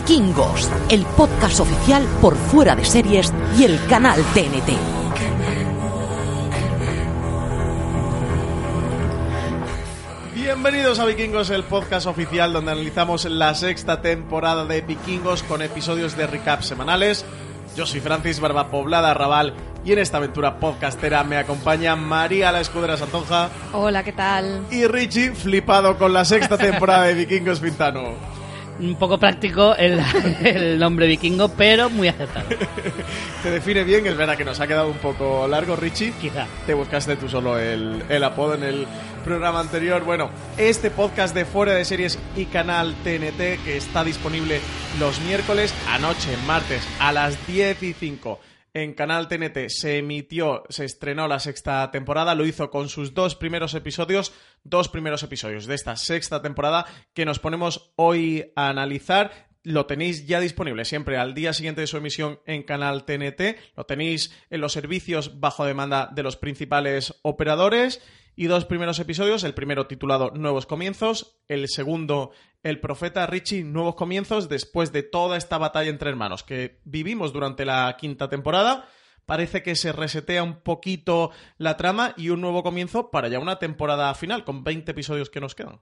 Vikingos, el podcast oficial por fuera de series y el canal TNT. Bienvenidos a Vikingos, el podcast oficial donde analizamos la sexta temporada de Vikingos con episodios de recap semanales. Yo soy Francis Barba Poblada Raval y en esta aventura podcastera me acompaña María la Escudera Santonja Hola, ¿qué tal? y Richie flipado con la sexta temporada de Vikingos Pintano. Un poco práctico el, el nombre vikingo, pero muy acertado. Te define bien, es verdad que nos ha quedado un poco largo, Richie. Quizá. Te buscaste tú solo el, el apodo en el programa anterior. Bueno, este podcast de Fuera de Series y canal TNT que está disponible los miércoles, anoche, martes, a las 10 y 5 en Canal TNT se emitió, se estrenó la sexta temporada, lo hizo con sus dos primeros episodios, dos primeros episodios de esta sexta temporada que nos ponemos hoy a analizar. Lo tenéis ya disponible siempre al día siguiente de su emisión en Canal TNT, lo tenéis en los servicios bajo demanda de los principales operadores. Y dos primeros episodios, el primero titulado Nuevos Comienzos, el segundo El Profeta Richie, Nuevos Comienzos, después de toda esta batalla entre hermanos que vivimos durante la quinta temporada. Parece que se resetea un poquito la trama y un nuevo comienzo para ya una temporada final, con 20 episodios que nos quedan.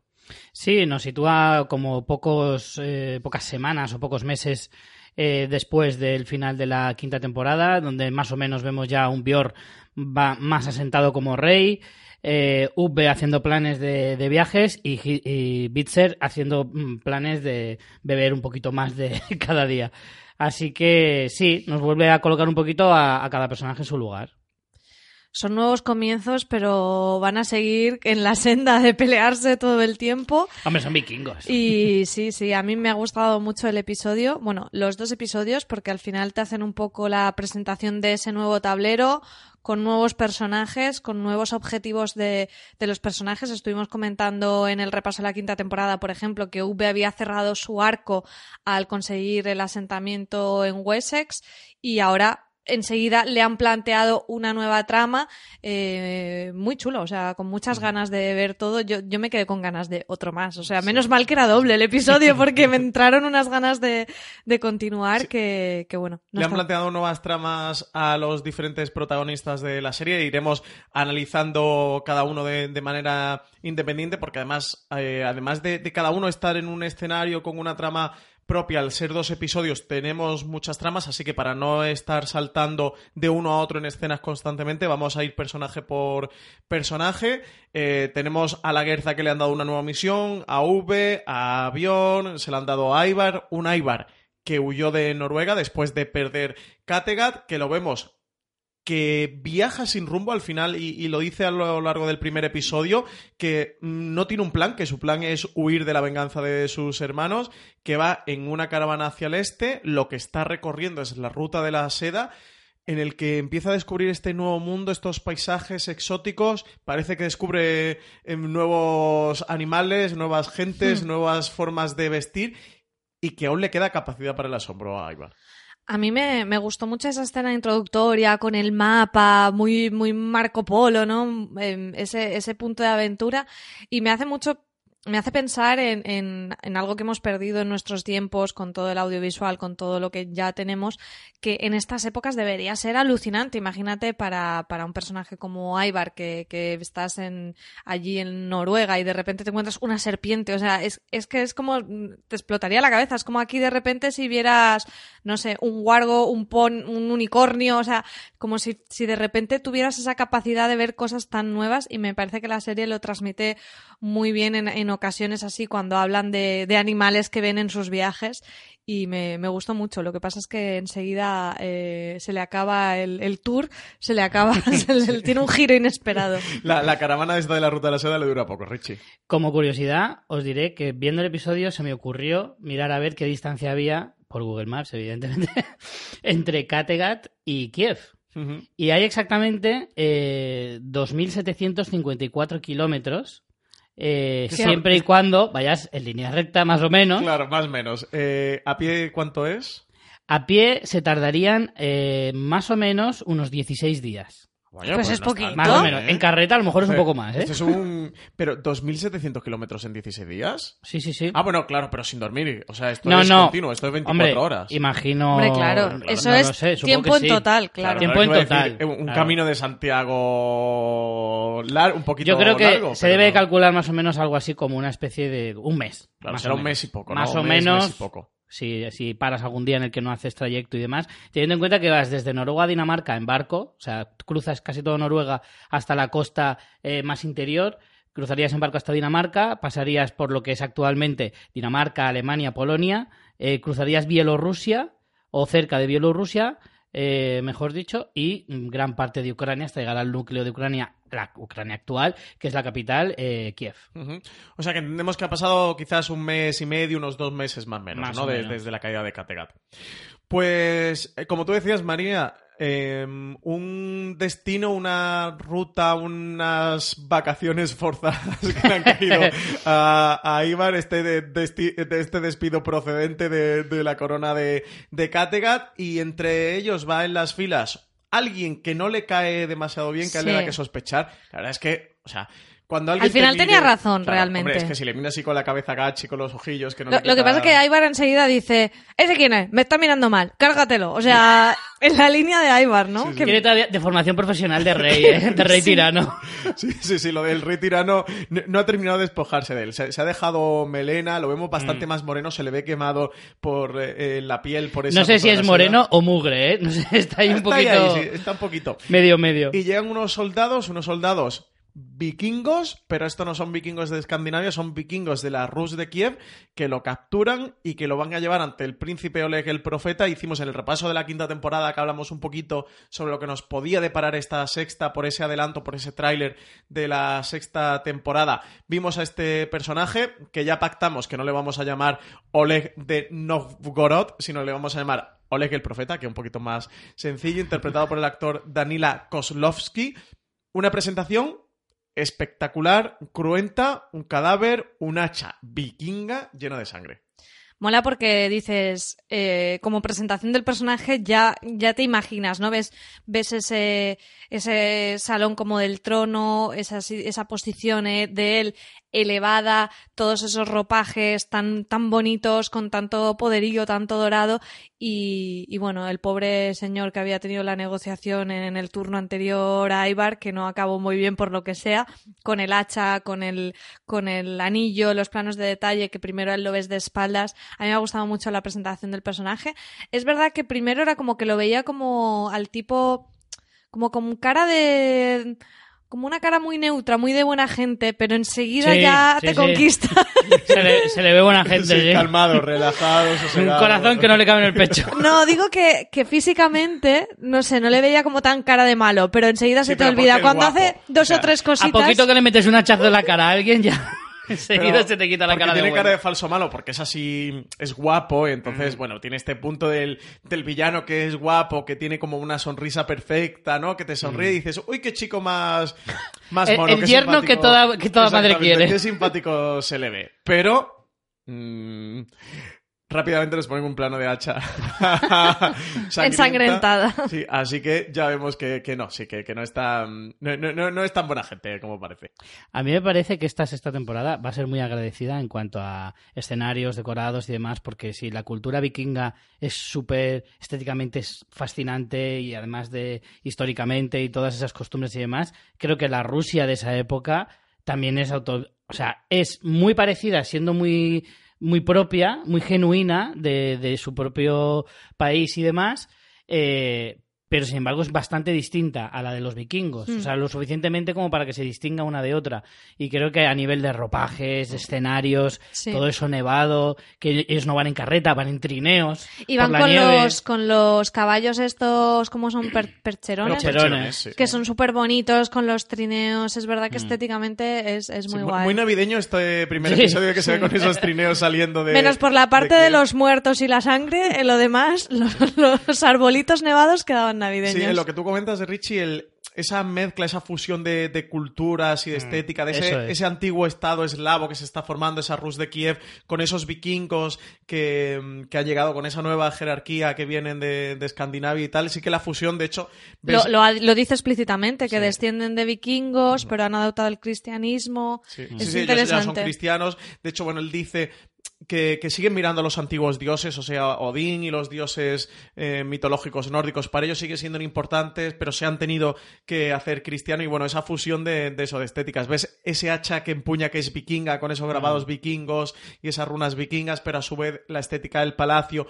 Sí, nos sitúa como pocos, eh, pocas semanas o pocos meses eh, después del final de la quinta temporada, donde más o menos vemos ya un Bior más asentado como rey, eh, haciendo planes de, de viajes y, y Bitzer haciendo mm, planes de beber un poquito más de cada día. Así que sí, nos vuelve a colocar un poquito a, a cada personaje en su lugar. Son nuevos comienzos, pero van a seguir en la senda de pelearse todo el tiempo. Hombre, son vikingos. Y sí, sí, a mí me ha gustado mucho el episodio, bueno, los dos episodios, porque al final te hacen un poco la presentación de ese nuevo tablero, con nuevos personajes, con nuevos objetivos de, de los personajes. Estuvimos comentando en el repaso de la quinta temporada, por ejemplo, que V había cerrado su arco al conseguir el asentamiento en Wessex y ahora enseguida le han planteado una nueva trama eh, muy chulo, o sea, con muchas ganas de ver todo. Yo, yo me quedé con ganas de otro más. O sea, menos mal que era doble el episodio porque me entraron unas ganas de, de continuar que, que, bueno. no Le han está- planteado nuevas tramas a los diferentes protagonistas de la serie iremos analizando cada uno de, de manera independiente porque además, eh, además de, de cada uno estar en un escenario con una trama propia, al ser dos episodios tenemos muchas tramas, así que para no estar saltando de uno a otro en escenas constantemente, vamos a ir personaje por personaje. Eh, tenemos a la Guerza que le han dado una nueva misión, a V, a Avión, se le han dado a Ivar, un Ivar que huyó de Noruega después de perder Kattegat, que lo vemos que viaja sin rumbo al final y, y lo dice a lo largo del primer episodio, que mm, no tiene un plan, que su plan es huir de la venganza de sus hermanos, que va en una caravana hacia el este, lo que está recorriendo es la ruta de la seda, en el que empieza a descubrir este nuevo mundo, estos paisajes exóticos, parece que descubre em, nuevos animales, nuevas gentes, nuevas formas de vestir y que aún le queda capacidad para el asombro a Ivar. A mí me, me gustó mucho esa escena introductoria con el mapa, muy, muy Marco Polo, ¿no? Em, Ese, ese punto de aventura. Y me hace mucho, me hace pensar en, en, en algo que hemos perdido en nuestros tiempos con todo el audiovisual, con todo lo que ya tenemos, que en estas épocas debería ser alucinante. Imagínate para, para un personaje como Ivar, que, que estás en, allí en Noruega y de repente te encuentras una serpiente. O sea, es, es que es como, te explotaría la cabeza. Es como aquí de repente si vieras, no sé, un wargo, un pon, un unicornio, o sea, como si, si de repente tuvieras esa capacidad de ver cosas tan nuevas y me parece que la serie lo transmite muy bien en, en ocasiones así cuando hablan de, de animales que ven en sus viajes y me, me gustó mucho. Lo que pasa es que enseguida eh, se le acaba el, el tour, se le acaba, se le- tiene un giro inesperado. La, la caravana esta de la ruta de la seda le dura poco, Richie. Como curiosidad, os diré que viendo el episodio se me ocurrió mirar a ver qué distancia había, por Google Maps, evidentemente, entre Kattegat y Kiev. Y hay exactamente eh, 2.754 kilómetros, eh, siempre y cuando vayas en línea recta, más o menos. Claro, más o menos. Eh, ¿A pie cuánto es? A pie se tardarían eh, más o menos unos 16 días. Vaya, Pues es no poquito. Más o menos. ¿eh? En carreta a lo mejor es un poco más, ¿eh? Esto es un... Pero, ¿2.700 kilómetros en 16 días? Sí, sí, sí. Ah, bueno, claro, pero sin dormir. O sea, esto no, es no. continuo, esto es 24 Hombre, horas. Imagino. Hombre, claro, Claro, eso no lo es sé, tiempo que en sí. total, Claro, claro. Tiempo en decir, total, un claro. camino de Santiago lar- un poquito Yo creo que largo, se pero debe no. calcular más o menos algo así como una especie de un mes. Claro, será un mes y poco, ¿no? Más Un o mes, menos. mes y poco. Si, si paras algún día en el que no haces trayecto y demás, teniendo en cuenta que vas desde Noruega a Dinamarca en barco, o sea, cruzas casi todo Noruega hasta la costa eh, más interior, cruzarías en barco hasta Dinamarca, pasarías por lo que es actualmente Dinamarca, Alemania, Polonia, eh, cruzarías Bielorrusia o cerca de Bielorrusia, eh, mejor dicho, y gran parte de Ucrania hasta llegar al núcleo de Ucrania, la Ucrania actual, que es la capital, eh, Kiev. O sea que entendemos que ha pasado quizás un mes y medio, unos dos meses más o menos, Más ¿no? o desde la caída de Kattegat. Pues, eh, como tú decías, María, eh, un destino, una ruta, unas vacaciones forzadas que le han caído a, a Ivar, este, de, desti- de este despido procedente de, de la corona de, de Kattegat, y entre ellos va en las filas alguien que no le cae demasiado bien, que a él le da que sospechar. La verdad es que, o sea, cuando alguien Al final te mire- tenía razón, Claro, realmente. Hombre, es que si le mira así con la cabeza gachi, con los ojillos, que no Lo, lo que pasa es que Aibar enseguida dice, ¿ese quién es? Me está mirando mal, cárgatelo. O sea, en la línea de Aibar, ¿no? Sí, sí. Que- Tiene todavía de formación profesional de rey, ¿eh? de rey tirano. Sí, sí, sí, lo del rey tirano no, no ha terminado de despojarse de él. Se, se ha dejado melena, lo vemos Mm. bastante más moreno, se le ve quemado por eh, la piel, por esa No sé si es moreno o mugre, ¿eh? No sé, está ahí un Está poquito ahí, sí, está un poquito. medio medio. Y llegan unos soldados, unos soldados vikingos, pero estos no son vikingos de Escandinavia, son vikingos de la Rus de Kiev, que lo capturan y que lo van a llevar ante el príncipe Oleg el Profeta. Hicimos en el repaso de la quinta temporada que hablamos un poquito sobre lo que nos podía deparar esta sexta por ese adelanto, por ese tráiler de la sexta temporada. Vimos a este personaje que ya pactamos que no le vamos a llamar Oleg de Novgorod, sino le vamos a llamar Oleg el Profeta, que es un poquito más sencillo, interpretado por el actor Danila Kozlovsky. Una presentación espectacular, cruenta, un cadáver, un hacha vikinga lleno de sangre. Mola porque dices, eh, como presentación del personaje ya, ya te imaginas, ¿no? Ves, ves ese, ese salón como del trono, esa, esa posición eh, de él elevada, todos esos ropajes tan, tan bonitos, con tanto poderío, tanto dorado, y, y bueno, el pobre señor que había tenido la negociación en el turno anterior a Ibar, que no acabó muy bien por lo que sea, con el hacha, con el, con el anillo, los planos de detalle, que primero él lo ves de espaldas. A mí me ha gustado mucho la presentación del personaje. Es verdad que primero era como que lo veía como al tipo, como con cara de... Como una cara muy neutra, muy de buena gente, pero enseguida Sí, ya sí, te sí. conquista. Se le, se le ve buena gente, Sí, calmado, relajado, Un sosegado. corazón que no le cabe en el pecho. No, digo que, que físicamente, no sé, no le veía como tan cara de malo, pero enseguida Sí, se te olvida. Cuando guapo. hace dos O sea, o tres A cositas. poquito que le metes un hachazo en la cara a alguien, ya enseguida Pero- se te quita la cara de tiene bueno. cara de falso malo porque es así es guapo Mm. entonces bueno tiene este punto del, del villano que es guapo que tiene como una sonrisa perfecta no que te sonríe y dices uy qué chico más más. El- el qué yerno simpático". que toda- que toda madre quiere. qué simpático se le ve pero mm, rápidamente nos ponen un plano de hacha. Ensangrentada. sí así que ya vemos que, que no sí que, que no está mm, no, no, no- no es tan buena gente como parece A mí me parece que esta sexta temporada va a ser muy agradecida en cuanto a escenarios, decorados y demás, porque si la cultura vikinga es súper estéticamente es fascinante y además de históricamente y todas esas costumbres y demás, creo que la Rusia de esa época también es auto, o sea, es muy parecida, siendo muy muy propia, muy genuina de, de su propio país y demás, eh, pero sin embargo es bastante distinta a la de los vikingos. O sea, lo suficientemente como para que se distinga una de otra. Y creo que a nivel de ropajes, escenarios, Sí. todo eso nevado, que ellos no van en carreta, van en trineos. Y van con nieve. los, con los caballos estos, ¿cómo son? Per- percherones. Percherones. sí. Que son súper bonitos con los trineos. Es verdad que estéticamente es, es Sí, muy mu- guay. muy navideño este primer Sí, episodio que se ve sí. con esos trineos saliendo de. Menos por la parte de, Kiev. los muertos y la sangre, en lo demás, los, los arbolitos nevados quedaban navideños. Sí, en lo que tú comentas de Richie, el, esa mezcla, esa fusión de, de culturas y de estética, de ese, es. ese antiguo estado eslavo que se está formando, esa Rus de Kiev, con esos vikingos que, mm, que han llegado con esa nueva jerarquía que vienen de, de Escandinavia y tal, sí que la fusión, de hecho, ves- Lo, lo ha- lo dice explícitamente, que Sí. descienden de vikingos, pero han adoptado el cristianismo. Sí, Es sí, sí, ellos ya son cristianos. De hecho, bueno, él dice que, que siguen mirando a los antiguos dioses, o sea, Odín y los dioses eh, mitológicos nórdicos. Para ellos siguen siendo importantes, pero se han tenido que hacer cristiano. Y bueno, esa fusión de, de eso, de estéticas. ¿Ves ese hacha que empuña que es vikinga, con esos Mm. grabados vikingos y esas runas vikingas, pero a su vez la estética del palacio.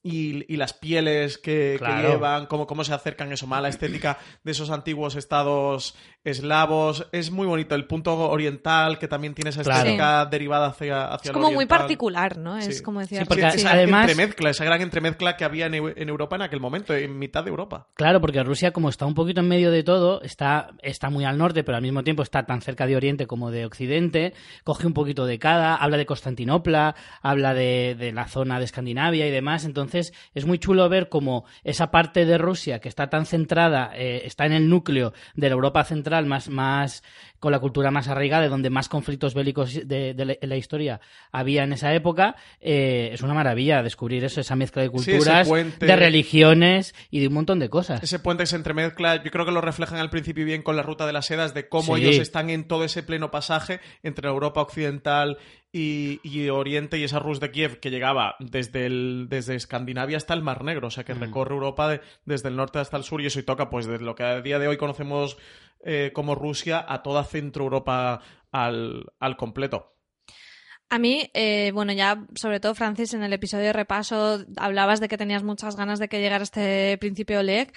Y, y las pieles que, llevan, cómo, cómo se acercan eso, más a la estética de esos antiguos estados eslavos. Es muy bonito el punto oriental, que también tiene esa Claro. estética derivada hacia, hacia Es lo como muy particular, ¿no? Sí. Es como decía Sí, porque esa además- entremezcla, esa gran entremezcla que había en, Eu- en Europa en aquel momento, en mitad de Europa. Claro, porque Rusia, como está un poquito en medio de todo, está, está muy al norte, pero al mismo tiempo está tan cerca de Oriente como de Occidente, coge un poquito de cada, habla de Constantinopla, habla de, de la zona de Escandinavia y demás, entonces es muy chulo ver cómo esa parte de Rusia que está tan centrada, eh, está en el núcleo de la Europa central, más, más con la cultura más arraigada, de donde más conflictos bélicos de, de la, historia había en esa época, eh, es una maravilla descubrir eso, esa mezcla de Sí, culturas, puente. de religiones y de un montón de cosas. Ese puente que se entremezcla, yo creo que lo reflejan al principio bien con la ruta de las sedas, de cómo Sí. ellos están en todo ese pleno pasaje entre la Europa occidental y, y Oriente y esa Rus de Kiev que llegaba desde, el, desde Escandinavia hasta el Mar Negro, o sea que Mm. recorre Europa de- desde el norte hasta el sur y eso y toca pues de lo que a día de hoy conocemos eh, como Rusia a toda Centro Europa al, al completo. A mí, eh, bueno, ya sobre todo, Francis, en el episodio de repaso hablabas de que tenías muchas ganas de que llegara este principio Oleg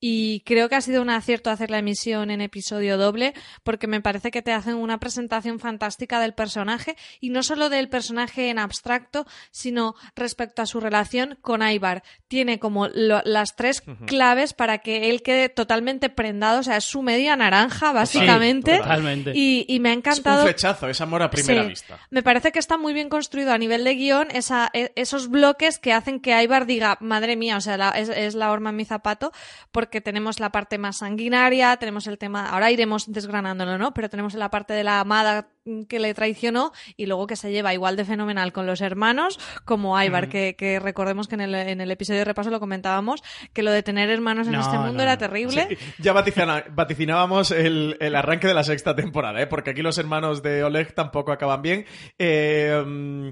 y creo que ha sido un acierto hacer la emisión en episodio doble porque me parece que te hacen una presentación fantástica del personaje y no solo del personaje en abstracto, sino respecto a su relación con Ivar. Tiene como lo- las tres claves para que él quede totalmente prendado, o sea, es su media naranja, básicamente. totalmente. y, y me ha Es un encantado. flechazo, es amor a primera Sí. vista. Me parece que está muy bien construido a nivel de guion e- esos bloques que hacen que Ivar diga, madre mía, o sea, es, es la horma en mi zapato, porque tenemos la parte más sanguinaria, tenemos el tema, ahora iremos desgranándolo, ¿no? Pero tenemos la parte de la amada que le traicionó y luego que se lleva igual de fenomenal con los hermanos como Ivar, que, que recordemos que en el, en el episodio de repaso lo comentábamos, que lo de tener hermanos en No, este mundo no, era terrible. Sí, ya vaticina- vaticinábamos el, el arranque de la sexta temporada, ¿eh? porque aquí los hermanos de Oleg tampoco acaban bien. Eh, mm,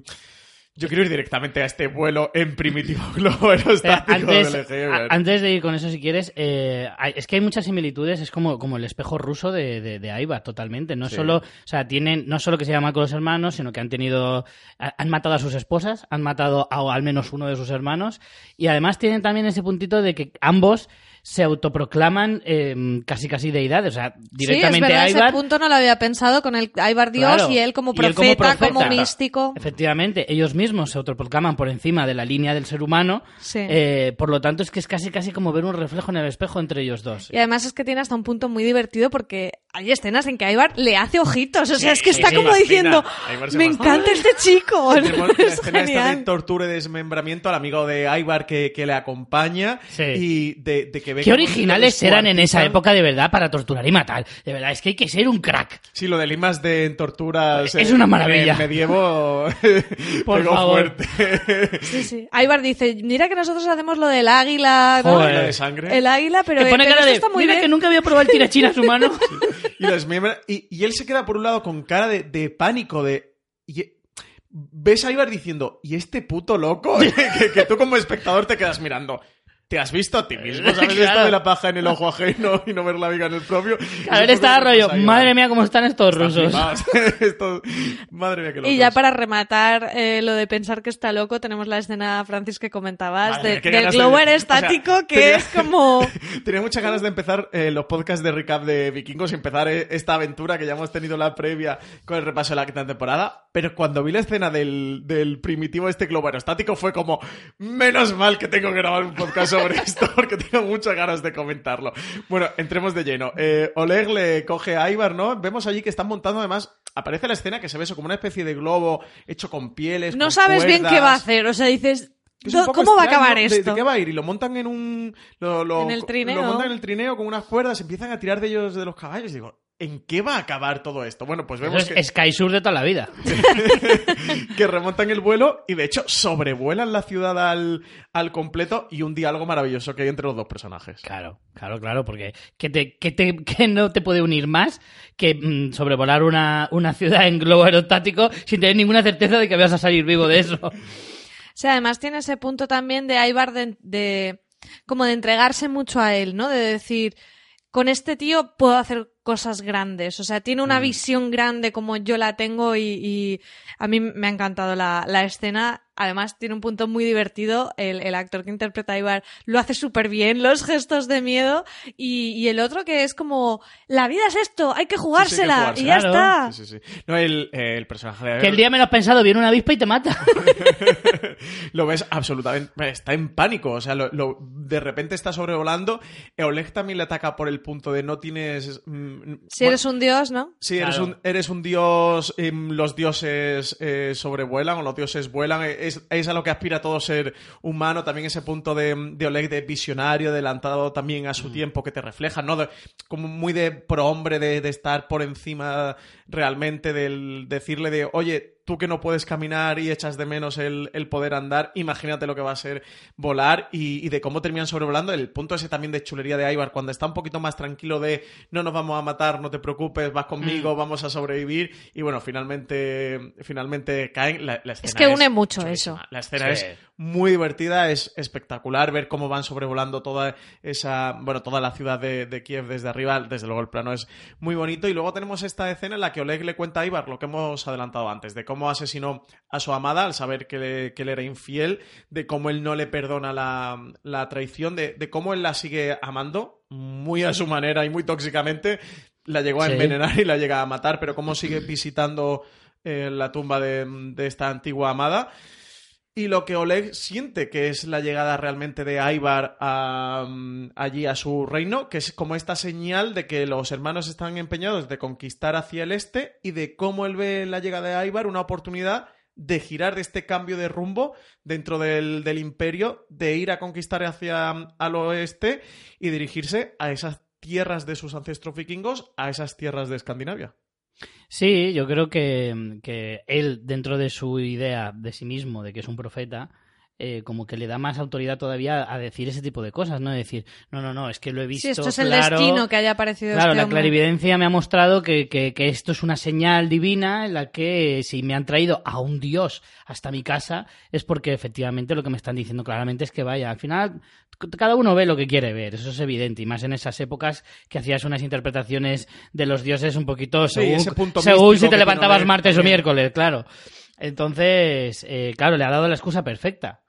yo quiero ir directamente a este vuelo en primitivo globo aerostático antes, del Egeber. antes de ir con eso, si quieres, eh, es que hay muchas similitudes, es como, como el espejo ruso de, de, de Aiba, totalmente. No Sí. solo, o sea, tienen, no solo que se llama con los hermanos, sino que han tenido, ha- han matado a sus esposas, han matado a al menos uno de sus hermanos, y además tienen también ese puntito de que ambos se autoproclaman eh, casi casi deidades, o sea, directamente sí, es verdad, Ivar ese punto no lo había pensado con el Ivar Dios Claro, y él como y él profeta, como místico. Efectivamente, ellos mismos se autoproclaman por encima de la línea del ser humano. Sí. eh, por lo tanto, es que es casi casi como ver un reflejo en el espejo entre ellos dos. Y además es que tiene hasta un punto muy divertido porque hay escenas en que Ivar le hace ojitos. O sea, es que está sí. como diciendo, me fascina". encanta este chico. Tenemos la es escena esta de tortura y desmembramiento al amigo de Ivar que, que le acompaña Sí. y de, de que ve Qué originales eran en esa época de verdad para torturar y matar. De verdad, es que hay que ser un crack. Sí, lo de limas de en torturas. Es eh, una maravilla. en medievo. Por favor. fuerte. Sí, sí. Ivar dice, mira que nosotros hacemos lo del águila, ¿no? Joder. La de sangre. El águila, pero, que pone pero cara esto de, está muy mira bien. que nunca había probado el tirachinas humano. Y, lo desmembra. Y, él se queda por un lado con cara de, pánico, de. y- ves a Ivar diciendo, ¿y este puto loco? que tú como espectador te quedas mirando. ¿Te has visto a ti mismo? ¿Sabes Claro. esto de la paja en el ojo ajeno y no ver la viga en el propio? A ver, estaba rollo, madre mía, cómo están estos rusos. Madre mía, qué locos. Y ya para rematar eh, lo de pensar que está loco, tenemos la escena, Francis, que comentabas, Madre de- del de- glower o sea, estático, que tenía- es como... Tenía muchas ganas de empezar eh, los podcasts de recap de Vikingos y empezar eh, esta aventura que ya hemos tenido la previa con el repaso de la quinta temporada. Pero cuando vi la escena del, del primitivo este globo aerostático fue como, menos mal que tengo que grabar un podcast sobre esto porque tengo muchas ganas de comentarlo. Bueno, entremos de lleno. Eh, Oleg le coge a Ivar, ¿no? Vemos allí que están montando además... Aparece la escena que se ve eso como una especie de globo hecho con pieles. No con sabes bien qué va a hacer, o sea, dices, Que es un "Do- poco ¿cómo va a acabar ¿de- esto? ¿De qué va a ir? Y lo montan en un... Lo, lo- En el trineo. Lo montan en el trineo con unas cuerdas, empiezan a tirar de ellos de los caballos. Y digo, ¿en qué va a acabar todo esto? Bueno, pues Eso vemos es que, Sky Sur de toda la vida. que remontan el vuelo y de hecho sobrevuelan la ciudad al, al completo y un diálogo maravilloso que hay entre los dos personajes. Claro, claro, claro, porque que, te, que, te- que no te puede unir más que mm, sobrevolar una, una ciudad en globo aerostático sin tener ninguna certeza de que vas a salir vivo de eso. O sea, además tiene ese punto también de Ivar de, de- como de entregarse mucho a él, ¿no? De decir, con este tío puedo hacer cosas grandes. O sea, tiene una visión grande como yo la tengo y, y a mí me ha encantado la, la escena. Además, tiene un punto muy divertido. El, el actor que interpreta a Ivar lo hace súper bien, los gestos de miedo. Y, y el otro que es como, la vida es esto, hay que jugársela. Sí, sí, y hay ya que jugársela. está. Sí, sí, sí. No, el, eh, el personaje de Que el día menos pensado viene una avispa y te mata. lo ves absolutamente. Está en pánico. O sea, lo, lo- de repente está sobrevolando. Oleg también le ataca por el punto de no tienes. mm, Si bueno, eres un dios, ¿no? Sí, eres, Claro. un, eres un dios, em, los dioses eh, sobrevuelan o los dioses vuelan, eh, es, es a lo que aspira todo ser humano, también ese punto de, de Oleg de visionario, adelantado también a su tiempo que te refleja, ¿no? De- como muy de prohombre, de, de estar por encima realmente, del decirle de, oye, tú que no puedes caminar y echas de menos el, el poder andar, imagínate lo que va a ser volar y, y de cómo terminan sobrevolando. El punto ese también de chulería de Ivar, cuando está un poquito más tranquilo de no nos vamos a matar, no te preocupes, vas conmigo, vamos a sobrevivir. Y bueno, finalmente, finalmente caen. La, la escena que une mucho chulísima. eso. La escena Sí. es muy divertida, es espectacular ver cómo van sobrevolando toda esa, bueno, toda la ciudad de, de Kiev desde arriba. Desde luego el plano es muy bonito. Y luego tenemos esta escena en la que Oleg le cuenta a Ivar lo que hemos adelantado antes, de cómo asesinó a su amada al saber que, le- que él era infiel, de cómo él no le perdona la, la traición, de, de cómo él la sigue amando, muy a su manera y muy tóxicamente. La llegó a Sí. envenenar y la llega a matar, pero cómo sigue visitando eh, la tumba de, de esta antigua amada. Y lo que Oleg siente que es la llegada realmente de Ivar a, mm, allí a su reino, que es como esta señal de que los hermanos están empeñados de conquistar hacia el este y de cómo él ve la llegada de Ivar una oportunidad de girar de este cambio de rumbo dentro del, del imperio, de ir a conquistar hacia mm, al oeste y dirigirse a esas tierras de sus ancestros vikingos, a esas tierras de Escandinavia. Sí, yo creo que, que él, dentro de su idea de sí mismo, de que es un profeta, eh, como que le da más autoridad todavía a decir ese tipo de cosas, ¿no? De decir, no, no, no, es que lo he visto Sí, esto es el claro, destino que haya aparecido Claro, este la hombre. clarividencia me ha mostrado que, que- que esto es una señal divina en la que si me han traído a un dios hasta mi casa es porque efectivamente lo que me están diciendo claramente es que vaya. Al final, cada uno ve lo que quiere ver, eso es evidente, y más en esas épocas que hacías unas interpretaciones de los dioses un poquito según, según si te levantabas martes o miércoles, claro. Entonces, eh, claro, le ha dado la excusa perfecta.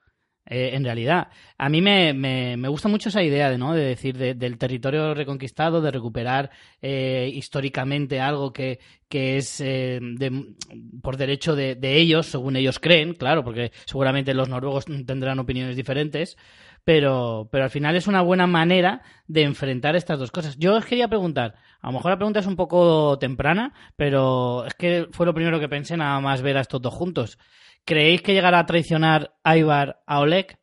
Eh, en realidad, a mí me, me, me gusta mucho esa idea de, ¿no? de decir de- del territorio reconquistado, de recuperar eh, históricamente algo que, que es eh, de- por derecho de, de ellos, según ellos creen, claro, porque seguramente los noruegos tendrán opiniones diferentes, pero, pero al final es una buena manera de enfrentar estas dos cosas. Yo os quería preguntar, a lo mejor la pregunta es un poco temprana, pero es que fue lo primero que pensé nada más ver a estos dos juntos. ¿Creéis que llegará a traicionar Ivar a Oleg?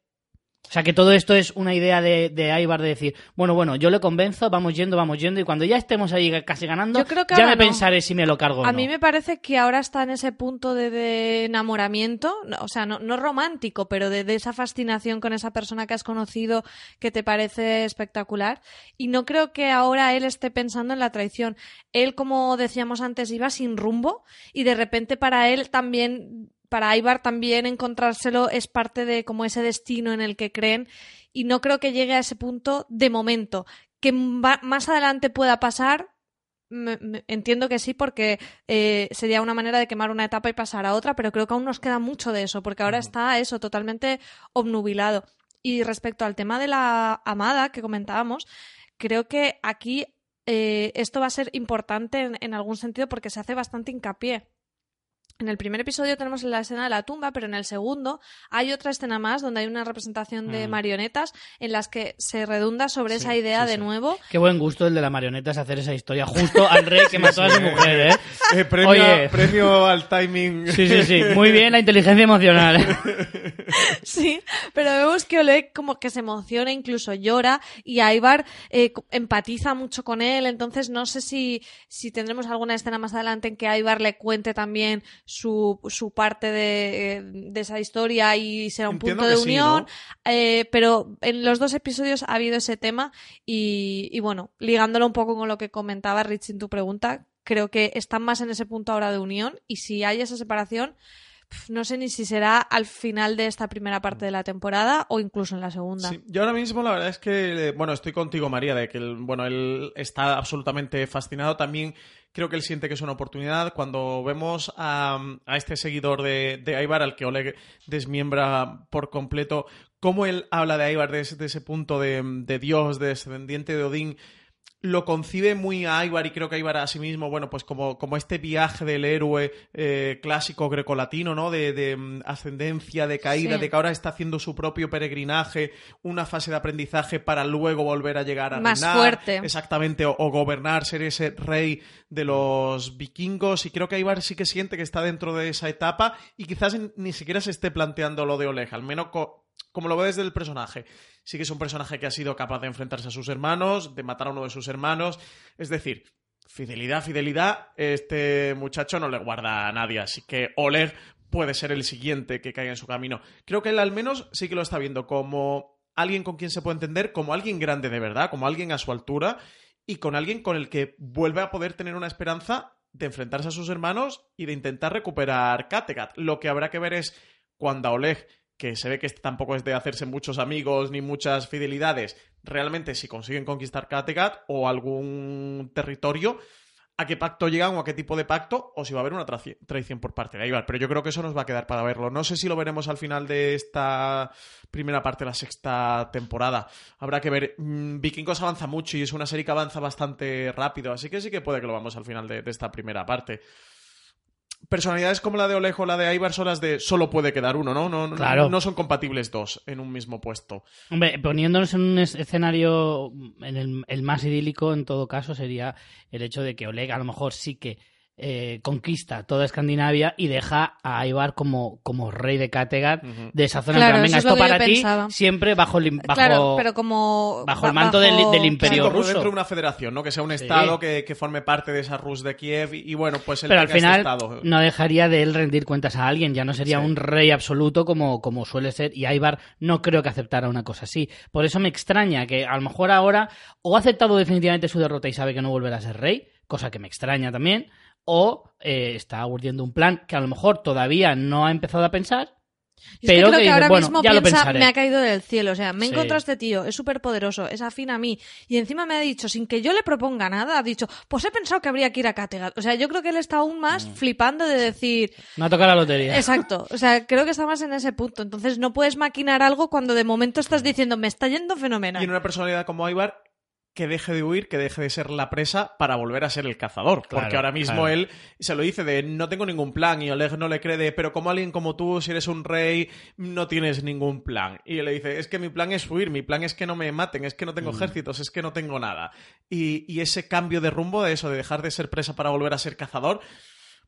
O sea, que todo esto es una idea de, de Ivar de decir, bueno, bueno, yo le convenzo, vamos yendo, vamos yendo, y cuando ya estemos ahí casi ganando, Yo creo que ya me no. pensaré si me lo cargo o A no. mí me parece que ahora está en ese punto de, de enamoramiento, o sea, no, no romántico, pero de, de esa fascinación con esa persona que has conocido que te parece espectacular. Y no creo que ahora él esté pensando en la traición. Él, como decíamos antes, iba sin rumbo y de repente para él también para Ibar también encontrárselo es parte de como ese destino en el que creen y no creo que llegue a ese punto de momento. Que más adelante pueda pasar, me- me- entiendo que sí, porque eh, sería una manera de quemar una etapa y pasar a otra, pero creo que aún nos queda mucho de eso, porque ahora está eso totalmente obnubilado. Y respecto al tema de la amada que comentábamos, creo que aquí eh, esto va a ser importante en, en algún sentido porque se hace bastante hincapié. En el primer episodio tenemos la escena de la tumba, pero en el segundo hay otra escena más donde hay una representación de Mm. marionetas en las que se redunda sobre Sí, esa idea sí, de sí. nuevo. Qué buen gusto el de la marioneta es hacer esa historia justo al rey que mató a su mujer, ¿eh? Eh, premio, Oye. premio al timing. Sí, sí, sí. Muy bien la inteligencia emocional. Sí, pero vemos que Oleg como que se emociona, incluso llora, y Aibar eh, empatiza mucho con él, entonces no sé si, si tendremos alguna escena más adelante en que Aibar le cuente también su, su parte de, eh, de esa historia y será un Entiendo punto de sí, unión, ¿no? eh, pero en los dos episodios ha habido ese tema y, y bueno, ligándolo un poco con lo que comentaba Rich en tu pregunta, creo que están más en ese punto ahora de unión y si hay esa separación, no sé ni si será al final de esta primera parte de la temporada o incluso en la segunda. Sí, yo ahora mismo la verdad es que, eh, bueno, estoy contigo, María, de que, el- bueno, él está absolutamente fascinado. También creo que él siente que es una oportunidad. Cuando vemos a, a este seguidor de, de Aibar, al que Oleg desmiembra por completo, cómo él habla de Aibar desde ese punto de, de Dios, de descendiente de Odín, lo concibe muy a Ibar y creo que Ibar a sí mismo, bueno, pues como, como este viaje del héroe eh, clásico grecolatino, ¿no? De, de, mm, ascendencia, de caída, Sí. de que ahora está haciendo su propio peregrinaje, una fase de aprendizaje para luego volver a llegar a Más reinar. fuerte. Exactamente, o, o gobernar, ser ese rey de los vikingos. Y creo que Ibar sí que siente que está dentro de esa etapa y quizás ni siquiera se esté planteando lo de Oleg, al menos co- como lo ve desde el personaje. Sí que es un personaje que ha sido capaz de enfrentarse a sus hermanos, de matar a uno de sus hermanos. Es decir, fidelidad, fidelidad, este muchacho no le guarda a nadie. Así que Oleg puede ser el siguiente que caiga en su camino. Creo que él al menos sí que lo está viendo como alguien con quien se puede entender, como alguien grande de verdad, como alguien a su altura y con alguien con el que vuelve a poder tener una esperanza de enfrentarse a sus hermanos y de intentar recuperar Kattegat. Lo que habrá que ver es cuando a Oleg, que se ve que este tampoco es de hacerse muchos amigos ni muchas fidelidades, realmente si consiguen conquistar Kattegat o algún territorio, a qué pacto llegan o a qué tipo de pacto, o si va a haber una traición por parte de Ibar. Pero yo creo que eso nos va a quedar para verlo. No sé si lo veremos al final de esta primera parte de la sexta temporada. Habrá que ver. Mm, Vikingos avanza mucho y es una serie que avanza bastante rápido, así que sí que puede que lo vamos al final de esta primera parte. Personalidades como la de Olejo o la de Ibar son las de solo puede quedar uno, ¿no? No, no- Claro. no son compatibles dos en un mismo puesto. Hombre, poniéndonos en un es- escenario, en el, el más idílico en todo caso, sería el hecho de que Oleg a lo mejor sí que eh, conquista toda Escandinavia y deja a Ivar como, como rey de Kattegat de esa zona. Claro, plan, Venga, eso es esto para ti siempre bajo el, im- bajo, claro, pero como... bajo el manto del- imperio ruso. dentro de una federación, ¿no? Que sea un Sí. estado que, que forme parte de esa Rus de Kiev y, y bueno, pues el Pero al este final estado. no dejaría de él rendir cuentas a alguien, ya no sería Sí. un rey absoluto como, como suele ser, y Ivar no creo que aceptara una cosa así. Por eso me extraña que a lo mejor ahora o ha aceptado definitivamente su derrota y sabe que no volverá a ser rey, cosa que me extraña también, o eh, está urdiendo un plan que a lo mejor todavía no ha empezado a pensar, Y es pero que creo que ahora bueno, mismo ya piensa, me ha caído del cielo. O sea, me he Sí. encontrado a este tío, es súper poderoso, es afín a mí. Y encima me ha dicho, sin que yo le proponga nada, ha dicho, pues he pensado que habría que ir a Kattegat. O sea, yo creo que él está aún más Mm. flipando de decir, no ha tocado la lotería. exacto. O sea, creo que está más en ese punto. Entonces no puedes maquinar algo cuando de momento estás diciendo, me está yendo fenomenal. Y en una personalidad como Ibar que deje de huir, que deje de ser la presa para volver a ser el cazador. Claro, porque ahora mismo claro. él se lo dice de no tengo ningún plan y Oleg no le cree de pero como alguien como tú, si eres un rey, no tienes ningún plan. Y él le dice es que mi plan es huir, mi plan es que no me maten, es que no tengo Mm. ejércitos, es que no tengo nada. Y, y ese cambio de rumbo de eso, de dejar de ser presa para volver a ser cazador,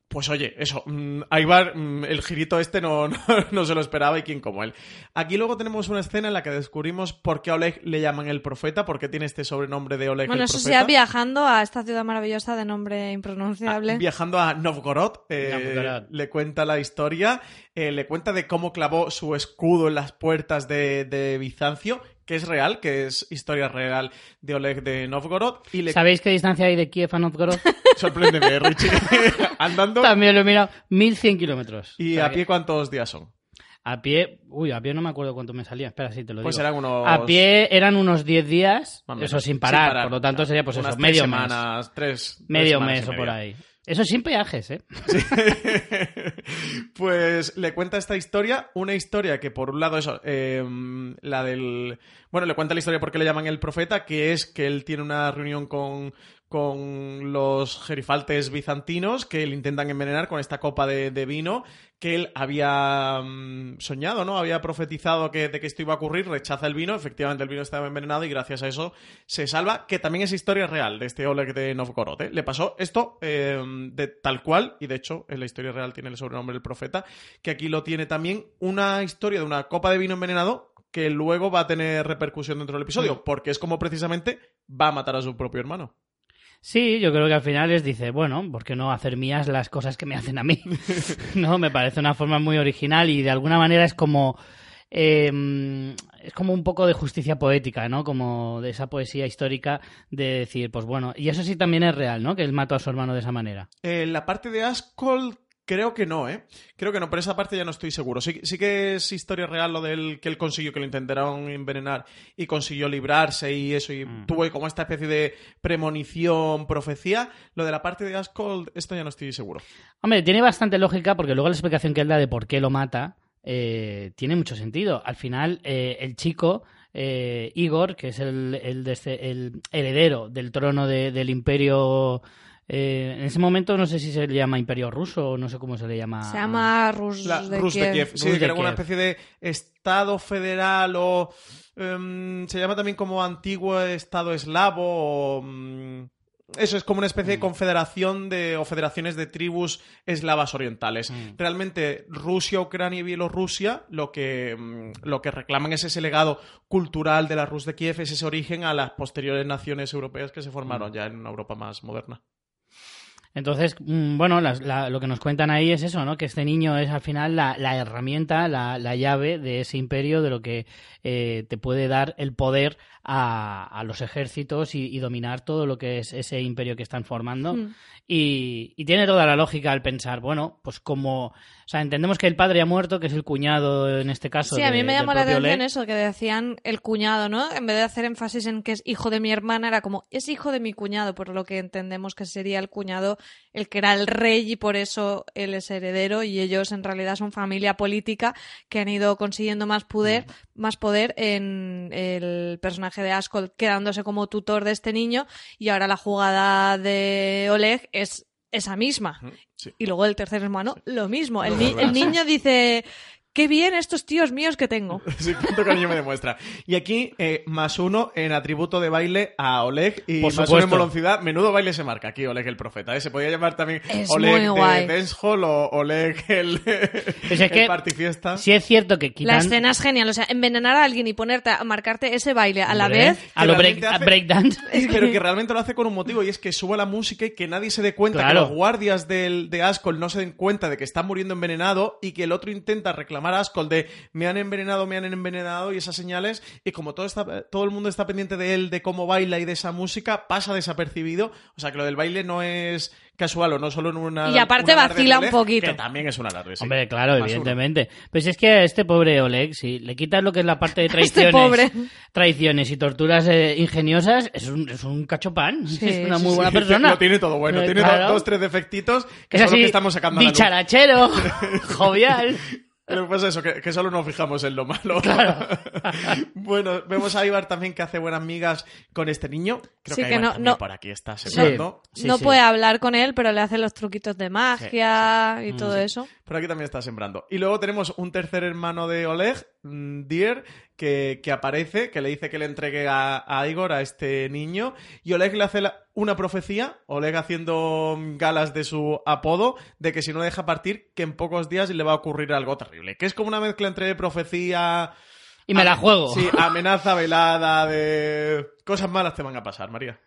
pues oye, eso, mm, Ibar, mm, el girito este no, no, no se lo esperaba y quién como él. Aquí luego tenemos una escena en la que descubrimos por qué a Oleg le llaman el profeta, por qué tiene este sobrenombre de Oleg bueno, el eso profeta. sea viajando a esta ciudad maravillosa de nombre impronunciable. Ah, viajando a Novgorod, eh, Novgorod. le cuenta la historia, eh, le cuenta de cómo clavó su escudo en las puertas de, de Bizancio, que es real, que es historia real de Oleg de Novgorod. Y le ¿Sabéis qué distancia hay de Kiev a Novgorod? sorpréndeme, Richie. Andando. También lo he mirado. 1100 kilómetros. ¿Y O sea a que- pie cuántos días son? A pie, uy, a pie no me acuerdo cuánto me salía. Espera, sí, te lo Pues digo. eran unos... A pie eran unos 10 días, eso sin parar, por lo tanto sería pues Unas eso, medio semanas, tres, mes. tres Medio semanas mes o por ahí. Eso sin peajes, ¿eh? pues le cuenta esta historia, una historia que por un lado eso, eh, la del... Bueno, le cuenta la historia porque le llaman el profeta, que es que él tiene una reunión con, con los gerifaltes bizantinos que le intentan envenenar con esta copa de vino que él había mm, soñado, ¿no? Había profetizado que, de que esto iba a ocurrir, rechaza el vino, efectivamente el vino estaba envenenado y gracias a eso se salva, que también es historia real de este Oleg de Novgorod. ¿eh? Le pasó esto eh, de tal cual, y de hecho en la historia real tiene el sobrenombre del profeta, que aquí lo tiene también una historia de una copa de vino envenenado que luego va a tener repercusión dentro del episodio, porque es como precisamente va a matar a su propio hermano. Sí, yo creo que al final les dice, bueno, ¿por qué no hacer mías las cosas que me hacen a mí? no, me parece una forma muy original y de alguna manera es como eh, es como un poco de justicia poética, ¿no? Como de esa poesía histórica de decir, pues bueno, y eso sí también es real, ¿no? Que él mató a su hermano de esa manera. Eh, la parte de Askold creo que no, ¿eh? Creo que no, pero esa parte ya no estoy seguro. Sí, sí que es historia real lo del que él consiguió, que lo intentaron envenenar y consiguió librarse y eso, y Mm. tuvo como esta especie de premonición, profecía. Lo de la parte de Askold, esto ya no estoy seguro. Hombre, tiene bastante lógica porque luego la explicación que él da de por qué lo mata eh, tiene mucho sentido. Al final, eh, el chico, eh, Igor, que es el, el, el heredero del trono de- del imperio... eh, en ese momento no sé si se le llama imperio ruso o no sé cómo se le llama. Se llama Rus, La, de Rus de Kiev. Sí, Rus que era una especie de estado federal o... em, se llama también como antiguo estado eslavo o... mm, eso es como una especie de confederación de, o federaciones de tribus eslavas orientales. Mm. Realmente Rusia, Ucrania y Bielorrusia lo que, mm, lo que reclaman es ese legado cultural de la Rus de Kiev, es ese origen a las posteriores naciones europeas que se formaron ya en una Europa más moderna. Entonces, mm, bueno, la- lo que nos cuentan ahí es eso, ¿no? Que este niño es al final la, la herramienta, la, la llave de ese imperio, de lo que eh, te puede dar el poder a, a los ejércitos y, y dominar todo lo que es ese imperio que están formando. Mm. Y, y tiene toda la lógica al pensar, bueno, pues como, o sea, entendemos que el padre ha muerto, que es el cuñado en este caso. Sí, a mí me llamó la atención eso, que decían el cuñado, ¿no? En vez de hacer énfasis en que es hijo de mi hermana, era como, es hijo de mi cuñado, por lo que entendemos que sería el cuñado el que era el rey y por eso él es heredero y ellos en realidad son familia política que han ido consiguiendo más poder, más poder en el personaje de Askold quedándose como tutor de este niño y ahora la jugada de Oleg es esa misma. Sí. Y luego el tercer hermano, lo mismo. El, ni- niño dice, qué bien estos tíos míos que tengo. Sí, cuánto cariño me demuestra. Y aquí, eh, más uno en atributo de baile a Oleg y Por más uno en moloncidad. Menudo baile se marca aquí, Oleg el profeta. ¿eh? Se podía llamar también Es Oleg de Dancehall o Oleg el, es el que- partifiesta. Sí es cierto que La quitan escena es genial, o sea, envenenar a alguien y ponerte a marcarte ese baile a la Hombre, vez. a lo break, a breakdance. Pero que realmente lo hace con un motivo y es que sube la música y que nadie se dé cuenta, Claro. que los guardias del, de Ascol no se den cuenta de que está muriendo envenenado y que el otro intenta reclamar Ascol de me han envenenado, me han envenenado y esas señales y como todo, está, todo el mundo está pendiente de él, de cómo baila y de esa música, pasa desapercibido. O sea que lo del baile no es casual o no solo en una... Y aparte vacila un poquito. Que también es un alarde, sí. Hombre, claro, Más uno. evidentemente. Pues es que a este pobre Oleg, si le quitas lo que es la parte de traiciones, Este pobre. traiciones y torturas eh, ingeniosas, es un, es un cachopán. Sí, es una sí, muy sí. buena Sí, persona. Lo tiene todo bueno, tiene claro. dos, tres defectitos que Es son los así, que estamos sacando bicharachero, jovial. Lo que pasa es eso, que, que solo nos fijamos en lo malo. bueno, vemos a Ibar también que hace buenas migas con este niño. Creo Sí, que, que no- no- por aquí está sembrando. Sí, no sí. puede hablar con él, pero le hace los truquitos de magia y todo eso. Por aquí también está sembrando. Y luego tenemos un tercer hermano de Oleg, mm, Dier, que, que aparece, que le dice que le entregue a, a Igor, a este niño. Y Oleg le hace la- una profecía, Oleg haciendo mm, galas de su apodo, de que si no deja partir, que en pocos días le va a ocurrir algo terrible. Que es como una mezcla entre profecía... Y me la juego. Sí, amenaza velada de... Cosas malas te van a pasar, María.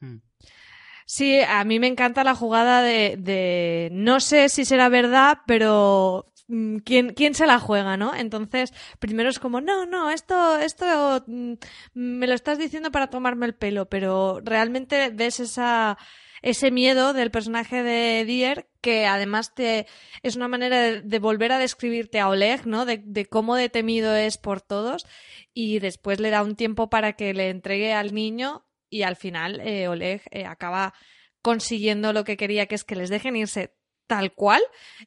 Sí, a mí me encanta la jugada de, de- no sé si será verdad, pero mm, ¿quién, quién se la juega, ¿no? Entonces, primero es como, no, no, esto, esto mm, me lo estás diciendo para tomarme el pelo, pero realmente ves esa ese miedo del personaje de Dier que además te es una manera de, volver a describirte a Oleg, ¿no? De, de, cómo de temido es por todos y después le da un tiempo para que le entregue al niño y al final eh, Oleg eh, acaba consiguiendo lo que quería, que es que les dejen irse tal cual,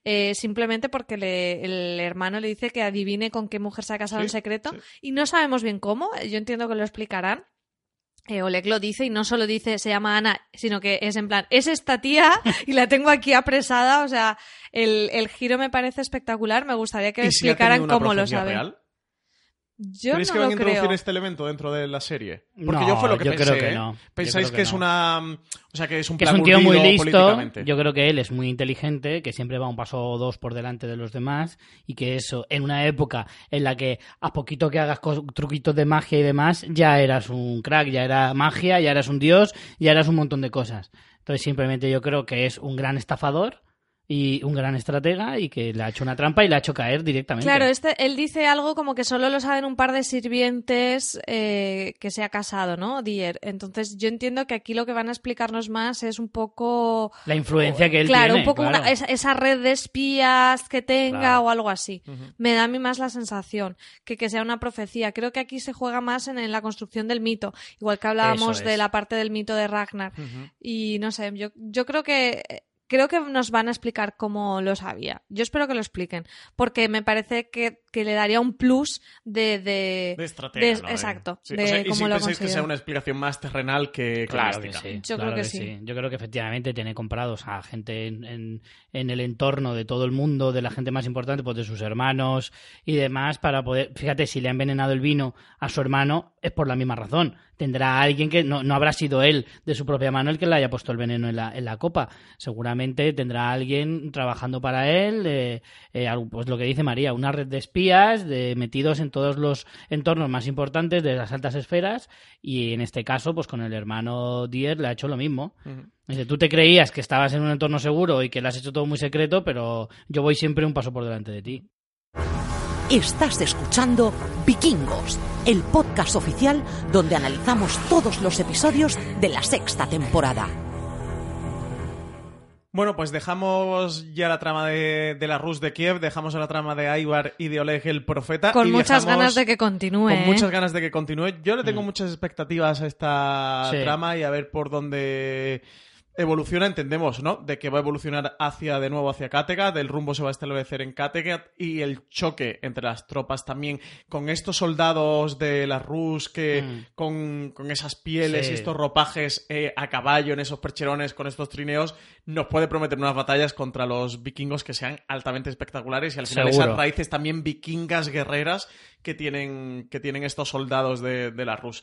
eh, simplemente porque le, el hermano le dice que adivine con qué mujer se ha casado Sí, en secreto sí. y no sabemos bien cómo, yo entiendo que lo explicarán. Eh, Oleg lo dice y no solo dice se llama Ana, sino que es en plan, es esta tía y la tengo aquí apresada, o sea, el, el giro me parece espectacular, me gustaría que ¿Y si ha explicaran cómo lo real? Yo ¿Creéis no que van a introducir creo. este elemento dentro de la serie? Porque No, yo fue lo que yo pensé. creo que ¿eh? no. Yo ¿Pensáis creo que, que es una. O sea, que es un que es plan un tío muy listo. Yo creo que él es muy inteligente, que siempre va un paso o dos por delante de los demás y que eso, en una época en la que a poquito que hagas truquitos de magia y demás, ya eras un crack, ya era magia, ya eras un dios, ya eras un montón de cosas. Entonces simplemente yo creo que es un gran estafador y un gran estratega y que le ha hecho una trampa y le ha hecho caer directamente. Claro, este, él dice algo como que solo lo saben un par de sirvientes eh, que se ha casado, ¿no? Dier. Entonces yo entiendo que aquí lo que van a explicarnos más es un poco... La influencia que él claro, tiene. un poco claro. esa, esa red de espías que tenga Claro. o algo así. Me da a mí más la sensación que que sea una profecía. Creo que aquí se juega más en, en la construcción del mito, igual que hablábamos de la parte del mito de Ragnar. Y no sé, yo, yo creo que creo que nos van a explicar cómo lo sabía. Yo espero que lo expliquen, porque me parece que, que le daría un plus de... de, De estratega. de- ¿no? Exacto, Sí, de o sea, y cómo si lo pensáis que sea una explicación más terrenal que Claro que sí. Yo claro creo que sí. Yo creo que efectivamente tiene comprados a gente en, en- en el entorno de todo el mundo, de la gente más importante, pues de sus hermanos y demás, para poder. Fíjate, si le ha envenenado el vino a su hermano, es por la misma razón. Tendrá alguien que no, no habrá sido él de su propia mano el que le haya puesto el veneno en la, en la copa. Seguramente tendrá alguien trabajando para él, eh, eh, pues lo que dice María, una red de espías de, metidos en todos los entornos más importantes de las altas esferas y en este caso, pues con el hermano Dier le ha hecho lo mismo. Dice, tú te creías que estabas en un entorno seguro y que lo has hecho todo muy secreto, pero yo voy siempre un paso por delante de ti. Estás escuchando Vikingos, el podcast oficial donde analizamos todos los episodios de la sexta temporada. Bueno, pues dejamos ya la trama de, de la Rus de Kiev, dejamos la trama de Aibar y de Oleg el profeta. Con y muchas ganas de que continúe. Con ¿eh? muchas ganas de que continúe. Yo le tengo Mm. muchas expectativas a esta Sí. trama y a ver por dónde evoluciona, entendemos, ¿no? De que va a evolucionar hacia, de nuevo, hacia Kattegat, el rumbo se va a establecer en Kattegat y el choque entre las tropas también con estos soldados de la Rus que Mm. con, con esas pieles Sí. y estos ropajes eh, a caballo en esos percherones con estos trineos nos puede prometer unas batallas contra los vikingos que sean altamente espectaculares y al final Seguro. esas raíces también vikingas guerreras que tienen, que tienen estos soldados de, de la Rus.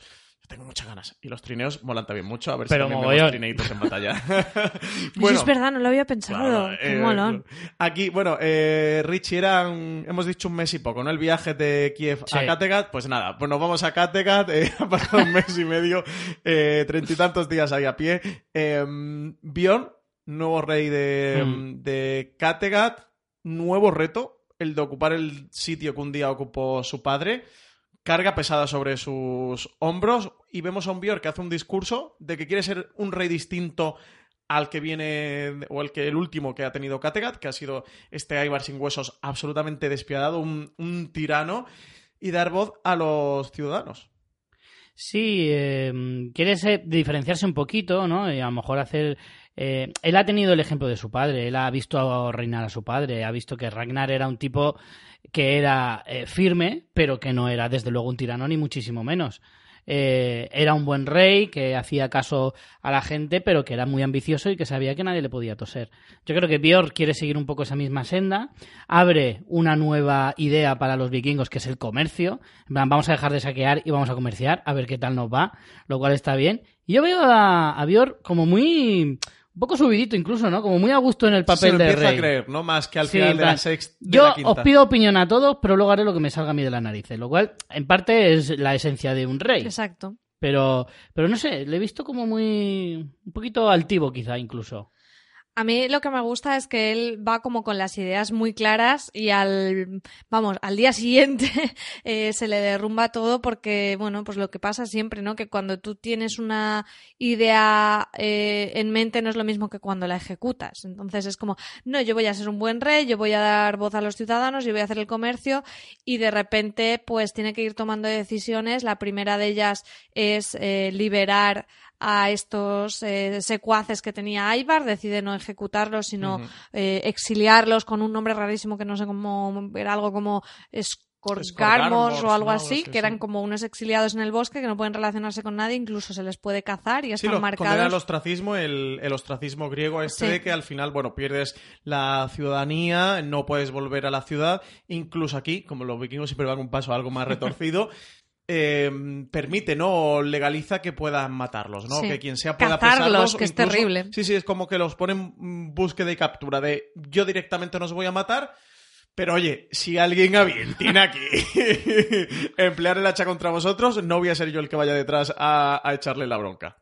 Tengo muchas ganas. Y los trineos molan también mucho. A ver Pero si también vemos trineitos en batalla. Oye, es verdad, no lo había pensado. Claro, Qué eh, molón. Aquí, bueno, eh, Richie era, un- hemos dicho un mes y poco, ¿no? El viaje de Kiev Sí. a Kattegat, pues nada, pues nos vamos a Kattegat, eh, ha pasado un mes y medio, eh, treinta y tantos días ahí a pie. Eh, Bjorn, nuevo rey de, Mm. de Kattegat, nuevo reto, el de ocupar el sitio que un día ocupó su padre. Carga pesada sobre sus hombros y vemos a un Bjorn que hace un discurso de que quiere ser un rey distinto al que viene, o el que el último que ha tenido Kattegat, que ha sido este Aibar sin huesos absolutamente despiadado, un, un tirano, y dar voz a los ciudadanos. Sí, eh, quiere ser- diferenciarse un poquito, ¿no? Y a lo mejor hacer... eh, él ha tenido el ejemplo de su padre, él ha visto reinar a su padre, ha visto que Ragnar era un tipo que era eh, firme, pero que no era desde luego un tirano ni muchísimo menos. Eh, era un buen rey que hacía caso a la gente, pero que era muy ambicioso y que sabía que nadie le podía toser. Yo creo que Björk quiere seguir un poco esa misma senda, abre una nueva idea para los vikingos que es el comercio. Vamos a dejar de saquear y vamos a comerciar, a ver qué tal nos va, lo cual está bien. Yo veo a, a como muy. Un poco subidito incluso, ¿no? Como muy a gusto en el Se papel lo de empieza rey. a creer, ¿no? Más que al Sí, final de la sexta. de Yo la quinta. os pido opinión a todos, pero luego haré lo que me salga a mí de las narices, lo cual en parte es la esencia de un rey. Exacto. Pero, pero no sé, le he visto como muy. un poquito altivo, quizá incluso. A mí lo que me gusta es que él va como con las ideas muy claras y al, vamos, al día siguiente eh, se le derrumba todo porque, bueno, pues lo que pasa siempre, ¿no? Que cuando tú tienes una idea eh, en mente no es lo mismo que cuando la ejecutas. Entonces es como, no, yo voy a ser un buen rey, yo voy a dar voz a los ciudadanos, yo voy a hacer el comercio y de repente pues tiene que ir tomando decisiones. La primera de ellas es eh, liberar a estos eh, secuaces que tenía Aibar, decide no ejecutarlos, sino eh, exiliarlos con un nombre rarísimo que no sé cómo, era algo como Scorgarmos, o algo así, Sí, que eran como unos exiliados en el bosque que no pueden relacionarse con nadie, incluso se les puede cazar y Sí, están lo marcados. al ostracismo, el, el ostracismo griego este Sí. de que al final, bueno, pierdes la ciudadanía, no puedes volver a la ciudad, incluso aquí, como los vikingos siempre van un paso algo más retorcido, eh, permite, ¿no? O legaliza que puedan matarlos, ¿no? Sí. Que quien sea pueda Cazarlos, pesarlos, que es terrible. Sí, sí, es como que los ponen en búsqueda y captura de yo directamente no os voy a matar, pero oye, si alguien a bien tiene aquí emplear el hacha contra vosotros, no voy a ser yo el que vaya detrás a, a echarle la bronca.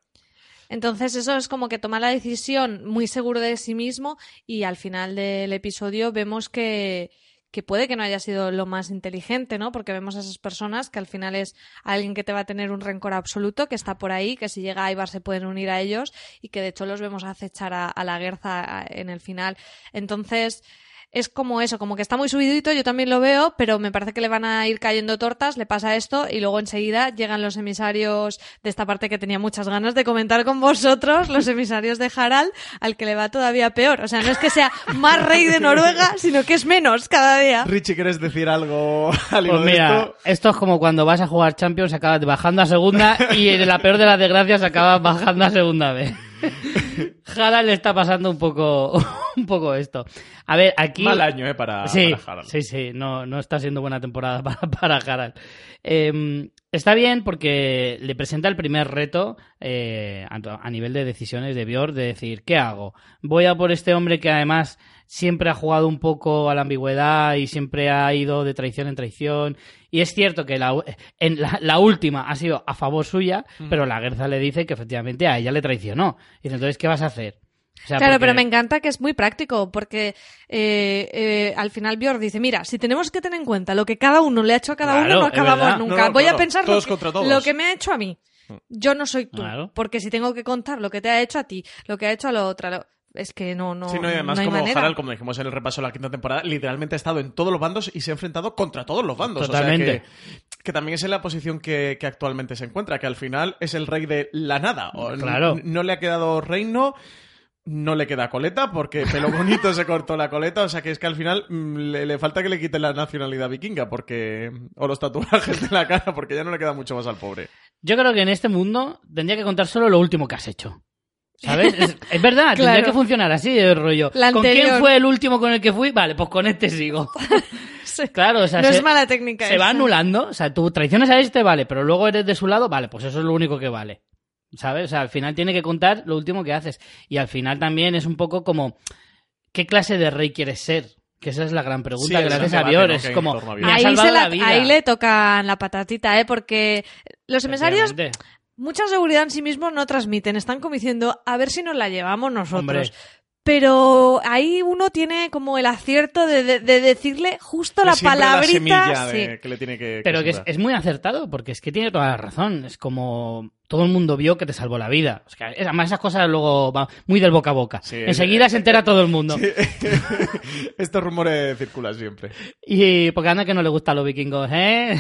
Entonces eso es como que toma la decisión muy seguro de sí mismo y al final del episodio vemos que, que puede que no haya sido lo más inteligente, ¿no? Porque vemos a esas personas que al final es alguien que te va a tener un rencor absoluto, que está por ahí, que si llega a Ibar se pueden unir a ellos y que de hecho los vemos acechar a, a la Guerza en el final. Entonces es como eso, como que está muy subidito, yo también lo veo, pero me parece que le van a ir cayendo tortas, le pasa esto y luego enseguida llegan los emisarios de esta parte que tenía muchas ganas de comentar con vosotros, los emisarios de Harald, al que le va todavía peor. O sea, no es que sea más rey de Noruega, sino que es menos cada día. Richie, ¿quieres decir algo al Pues de mira, esto? esto? es como cuando vas a jugar Champions, acabas bajando a segunda y en la peor de las desgracias acabas bajando a segunda vez. Harald le está pasando un poco, un poco esto. A ver, aquí... Mal año, ¿eh? Para, sí, para sí, sí, no, no está siendo buena temporada para, para. Eh, está bien porque le presenta el primer reto eh, a, a nivel de decisiones de Björn, de decir, ¿qué hago? Voy a por este hombre que además siempre ha jugado un poco a la ambigüedad y siempre ha ido de traición en traición. Y es cierto que la, en la, la última ha sido a favor suya, pero la Guerza le dice que efectivamente a ella le traicionó. Y dice, entonces, ¿qué vas a hacer? O sea, Claro, porque- pero me encanta que es muy práctico, porque eh, eh, al final Björn dice, mira, si tenemos que tener en cuenta lo que cada uno le ha hecho a cada Claro, uno, no acabamos verdad. nunca. No, no, Voy claro, a pensar lo todos que, contra todos. lo que me ha hecho a mí. Yo no soy tú, Claro. porque si tengo que contar lo que te ha hecho a ti, lo que ha hecho a la otra, lo- es que no, no, Sí, no, y además, no hay como manera. Harald, como dijimos en el repaso de la quinta temporada, literalmente ha estado en todos los bandos y se ha enfrentado contra todos los bandos. Totalmente. O sea que, que también es en la posición que, que actualmente se encuentra, que al final es el rey de la nada. O Claro. No, le ha quedado reino. No le queda coleta porque pelo bonito se cortó la coleta, o sea que es que al final mm, le, le falta que le quiten la nacionalidad vikinga porque o los tatuajes de la cara porque ya no le queda mucho más al pobre. Yo creo que en este mundo tendría que contar solo lo último que has hecho. ¿Sabes? Es, es verdad, tendría Claro. que funcionar así el rollo. La ¿Con quién fue el último con el que fui? Vale, pues con este sigo. Sí. Claro, o sea, no se, es mala técnica. se va anulando. O sea, tú traiciones a este, vale, pero luego eres de su lado, vale, pues eso es lo único que vale. ¿Sabes? O sea, al final tiene que contar lo último que haces. Y al final también es un poco como, ¿qué clase de rey quieres ser? Que esa es la gran pregunta Sí, haces a. ¿no? Es como, me ha Ahí, salvado se la- la vida. ahí le tocan la patatita, ¿eh? Porque los emisarios Efectivamente. Mucha seguridad en sí mismos no transmiten. Están como diciendo, a ver si nos la llevamos nosotros. Hombre. Pero ahí uno tiene como el acierto de, de- de decirle justo la siempre palabrita. semilla de- sí. que le tiene que. Pero que es muy acertado, porque es que tiene toda la razón. Es como todo el mundo vio que te salvó la vida. O sea, además esas cosas luego van muy del boca a boca. Sí, Enseguida eh, se entera todo el mundo. Estos rumores circulan siempre. Y porque anda que no le gusta a los vikingos, ¿eh?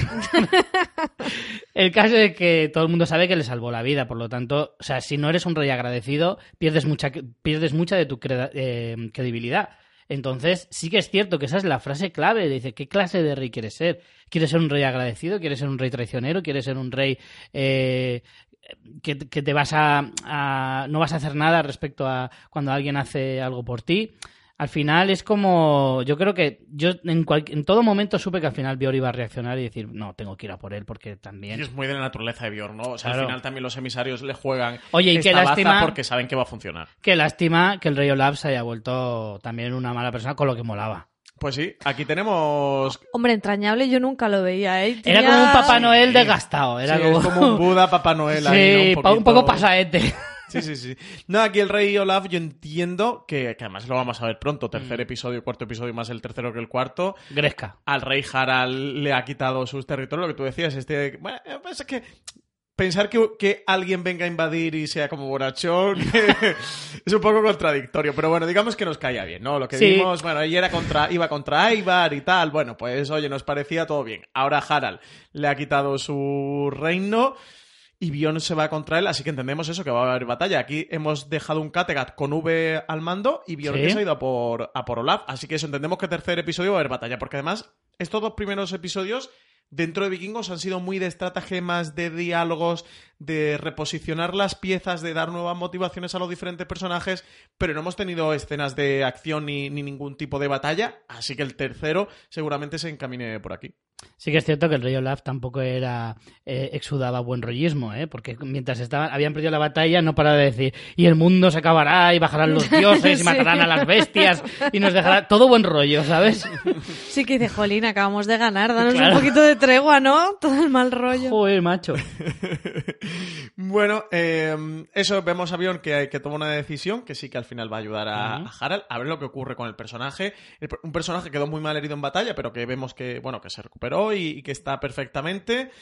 el caso es que todo el mundo sabe que le salvó la vida, por lo tanto, o sea, si no eres un rey agradecido, pierdes mucha, pierdes mucha de tu eh, credibilidad. Entonces, sí que es cierto que esa es la frase clave. Dice, ¿qué clase de rey quieres ser? ¿Quieres ser un rey agradecido? ¿Quieres ser un rey traicionero? ¿Quieres ser un rey eh, que, que te vas a, a- no vas a hacer nada respecto a cuando alguien hace algo por ti? Al final es como, yo creo que yo en, cual- en todo momento supe que al final Bior iba a reaccionar y decir, no, tengo que ir a por él porque Y también... es muy de la naturaleza de Bjorn, ¿no? O sea, Claro. al final también los emisarios le juegan Oye, y esta qué lástima- porque saben que va a funcionar. Qué lástima que el rey Olaf se haya vuelto también una mala persona con lo que molaba. Pues sí, aquí tenemos... Hombre, entrañable yo nunca lo veía, ¿eh? Era como un Papá Noel Sí. desgastado. Era sí, como... es como un Buda, Papá Noel ahí, ¿no? Sí, pa- un poco pasaete. Sí, sí, sí. No, aquí el rey Olaf yo entiendo que, que además lo vamos a ver pronto, tercer episodio, cuarto episodio más el tercero que el cuarto. Gresca. Al rey Harald le ha quitado sus territorios, lo que tú decías, este... Bueno, pues es que pensar que, que alguien venga a invadir y sea como borrachón es un poco contradictorio, pero bueno, digamos que nos caía bien, ¿no? Lo que Sí. vimos, bueno, ella era contra, iba contra Ivar y tal, bueno, pues oye, nos parecía todo bien. Ahora Harald le ha quitado su reino y Bion se va contra él, así que entendemos eso, que va a haber batalla. Aquí hemos dejado un Kattegat con V al mando y Bion Sí. que se ha ido a por, a por Olaf, así que eso entendemos que tercer episodio va a haber batalla, porque además estos dos primeros episodios dentro de Vikingos han sido muy de estratagemas, de diálogos, de reposicionar las piezas, de dar nuevas motivaciones a los diferentes personajes, pero no hemos tenido escenas de acción ni, ni ningún tipo de batalla, así que el tercero seguramente se encamine por aquí. Sí que es cierto que el rey Olaf tampoco era eh, exudaba buen rollismo, ¿eh? porque mientras estaban, habían perdido la batalla no paraba de decir y el mundo se acabará y bajarán los dioses y Sí. matarán a las bestias y nos dejará todo buen rollo, ¿sabes? Sí que dice, jolín, acabamos de ganar, danos Claro. un poquito de tregua, ¿no? Todo el mal rollo. Joder, macho. Bueno, eh, eso vemos a Bion que, que toma una decisión que sí que al final va a ayudar a, Harald a ver lo que ocurre con el personaje. El un personaje que quedó muy mal herido en batalla, pero que vemos que, bueno, que se recuperó y, y que está perfectamente.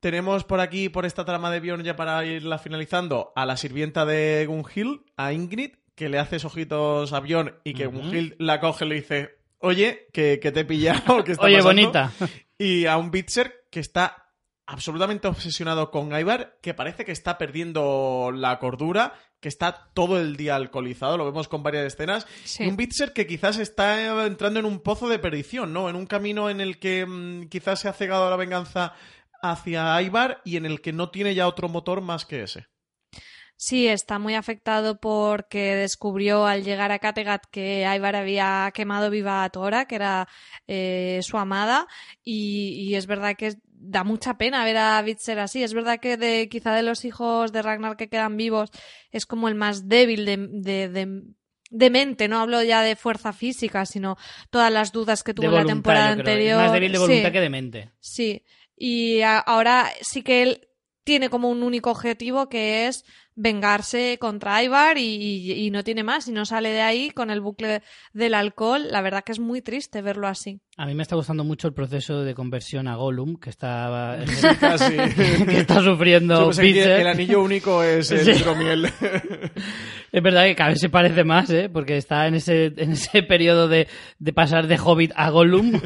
Tenemos por aquí, por esta trama de Bion, ya para irla finalizando, a la sirvienta de Gunhild, a Ingrid, que le hace ojitos a Bion y que Ujú. Gunhild la coge y le dice, oye, que, que te he pillado, que está Oye, pasando?". bonita. Y a un Bitzer que está absolutamente obsesionado con Ivar, que parece que está perdiendo la cordura, que está todo el día alcoholizado, lo vemos con varias escenas, Sí. y un Bitzer que quizás está entrando en un pozo de perdición, ¿no? En un camino en el que mm, quizás se ha cegado a la venganza hacia Ivar y en el que no tiene ya otro motor más que ese. Sí, está muy afectado porque descubrió al llegar a Kattegat que Ivar había quemado viva a Tora, que era eh, su amada, y, y es verdad que da mucha pena ver a Bitzer así. Es verdad que de quizá de los hijos de Ragnar que quedan vivos es como el más débil de, de, de- de mente, no hablo ya de fuerza física, sino todas las dudas que tuvo en la voluntad, temporada anterior. Más débil de voluntad Sí. que de mente. Sí, y a- ahora sí que él tiene como un único objetivo que es vengarse contra Ivar y, y- y no tiene más y no sale de ahí con el bucle del alcohol. La verdad que es muy triste verlo así. A mí me está gustando mucho el proceso de conversión a Gollum que está, que está sufriendo que el anillo único es el Sí. hidromiel. Es verdad que cada vez se parece más, ¿eh? Porque está en ese, en ese periodo de, de pasar de Hobbit a Gollum.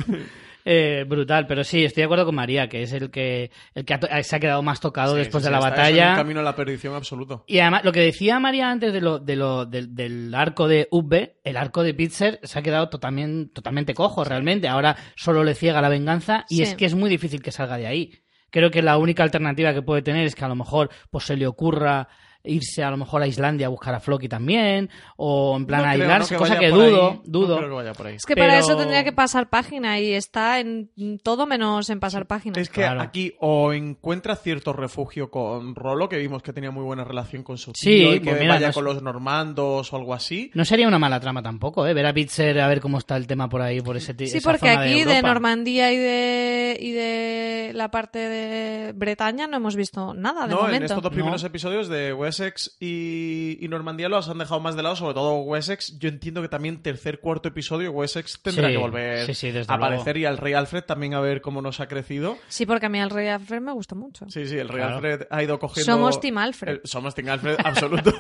Eh, brutal, pero sí, estoy de acuerdo con María, que es el que, el que ha to- se ha quedado más tocado Sí, después sí, de la sí, batalla. un camino a la perdición absoluto. Y además, lo que decía María antes de lo, de lo, del, del arco de Ubbe, el arco de Pitzer se ha quedado totalmente, totalmente cojo, realmente. Ahora solo le ciega la venganza y Sí. es que es muy difícil que salga de ahí. Creo que la única alternativa que puede tener es que a lo mejor pues, se le ocurra irse a lo mejor a Islandia a buscar a Floki también, o en plan No a aislarse, no cosa que ahí. dudo, No dudo. creo que vaya por ahí. Es que para eso tendría que pasar página y está en todo menos en pasar página. Es que Claro. aquí o encuentra cierto refugio con Rolo, que vimos que tenía muy buena relación con su tío Sí, y que pues mira, vaya no con los normandos o algo así. No sería una mala trama tampoco, ¿eh? Ver a Pitzer a ver cómo está el tema por ahí, por ese Sí, esa porque zona aquí de. Normandía y de, y de la parte de Bretaña no hemos visto nada de no, en momento. estos dos primeros No. episodios de Wessex y, y Normandía los han dejado más de lado, sobre todo Wessex. Yo entiendo que también tercer, cuarto episodio Wessex tendrá Sí, que volver sí, sí, desde a aparecer luego. y al rey Alfred también a ver cómo nos ha crecido. Sí, porque a mí el Rey Alfred me gusta mucho. Sí, sí, el rey Claro. Alfred ha ido cogiendo... Somos Team Alfred. el- somos Team Alfred, absoluto.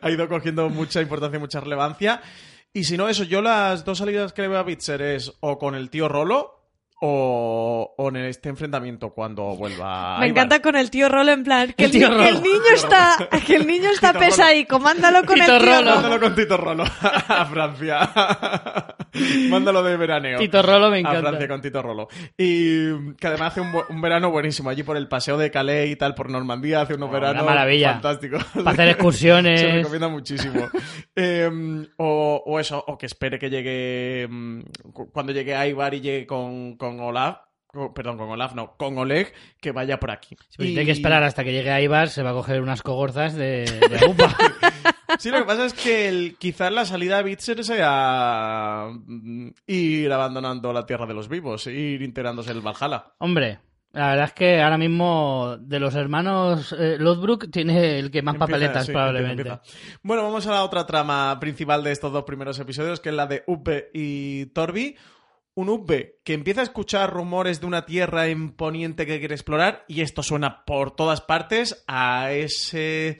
ha ido cogiendo mucha importancia y mucha relevancia. Y si no, eso, yo las dos salidas que le veo a Bitzer es o con el tío Rolo o, o en este enfrentamiento cuando vuelva Me encanta con el tío Rolo en plan que El Rolo. niño está que el niño está Tito Rolo. pesadico, mándalo con Tito el tío Rolo. Mándalo con Tito Rolo a Francia. Mándalo de veraneo. Tito Rolo me A encanta. Francia con Tito Rolo. Y que además hace un, verano buenísimo. Allí por el paseo de Calais y tal, por Normandía, hace unos Oh, una veranos maravilla. fantásticos. Para hacer excursiones. Se recomienda muchísimo. Eh, o, o eso, o que espere que llegue. mm, cu- Cuando llegue a Ivar y llegue con, con Olaf. co- Perdón, con Olaf, no, con Oleg, que vaya por aquí. Y- Tiene que esperar hasta que llegue a Ibar, se va a coger unas cogorzas de, de upa. Sí, lo que pasa es que el, quizás la salida de Bitzer sea mm, ir abandonando la tierra de los vivos, ir integrándose en el Valhalla. Hombre, La verdad es que ahora mismo de los hermanos eh, tiene el que más Empieza, papeletas sí, probablemente. empieza, empieza. Bueno, vamos a la otra trama principal de estos dos primeros episodios, que es la de Uppe y Torbi. Un Uppe que empieza a escuchar rumores de una tierra en Poniente que quiere explorar y esto suena por todas partes a ese...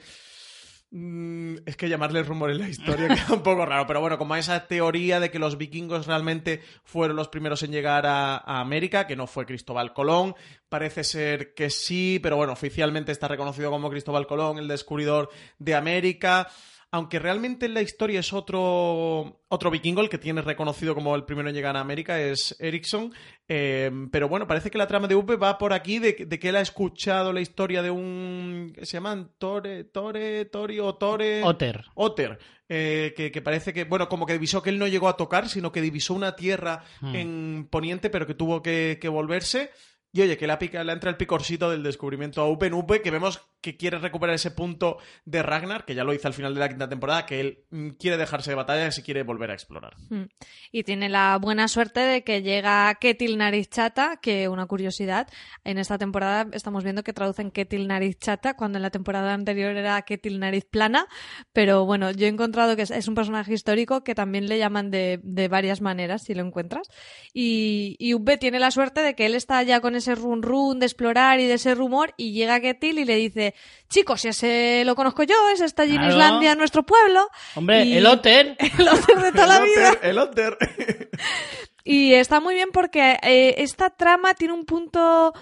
Mm, Es que llamarle rumor en la historia queda un poco raro, pero bueno, como a esa teoría de que los vikingos realmente fueron los primeros en llegar a, a América, que no fue Cristóbal Colón, parece ser que sí, pero bueno, oficialmente está reconocido como Cristóbal Colón, el descubridor de América. Aunque realmente en la historia es otro, otro vikingo el que tiene reconocido como el primero en llegar a América, es Ericsson. Eh, pero bueno, parece que la trama de Upe va por aquí de, de que él ha escuchado la historia de un. ¿qué se llaman? Tore, Tore, Tori o Tore. Otter. Otter, eh, que, que parece que, bueno, como que divisó que él no llegó a tocar, sino que divisó una tierra Hmm. en Poniente, pero que tuvo que, que volverse. Y oye, que le, pica, le entra el picorcito del descubrimiento a Upen Upe, que vemos que quiere recuperar ese punto de Ragnar, que ya lo hizo al final de la quinta temporada, que él mm, quiere dejarse de batalla y se quiere volver a explorar. Mm. Y tiene la buena suerte de que llega Ketil Nariz Chata, que una curiosidad, en esta temporada estamos viendo que traducen Ketil Nariz Chata, cuando en la temporada anterior era Ketil Nariz Plana, pero bueno, yo he encontrado que es, un personaje histórico que también le llaman de, de varias maneras, si lo encuentras. Y, y tiene la suerte de que él está ya con ese run run de explorar y de ese rumor, y llega Ketil y le dice, chicos, si ese lo conozco yo, ese está allí en. Islandia, en nuestro pueblo. Hombre, Y- el Otter. El Otter de toda la el vida. El Otter. Y está muy bien porque eh, esta trama tiene un punto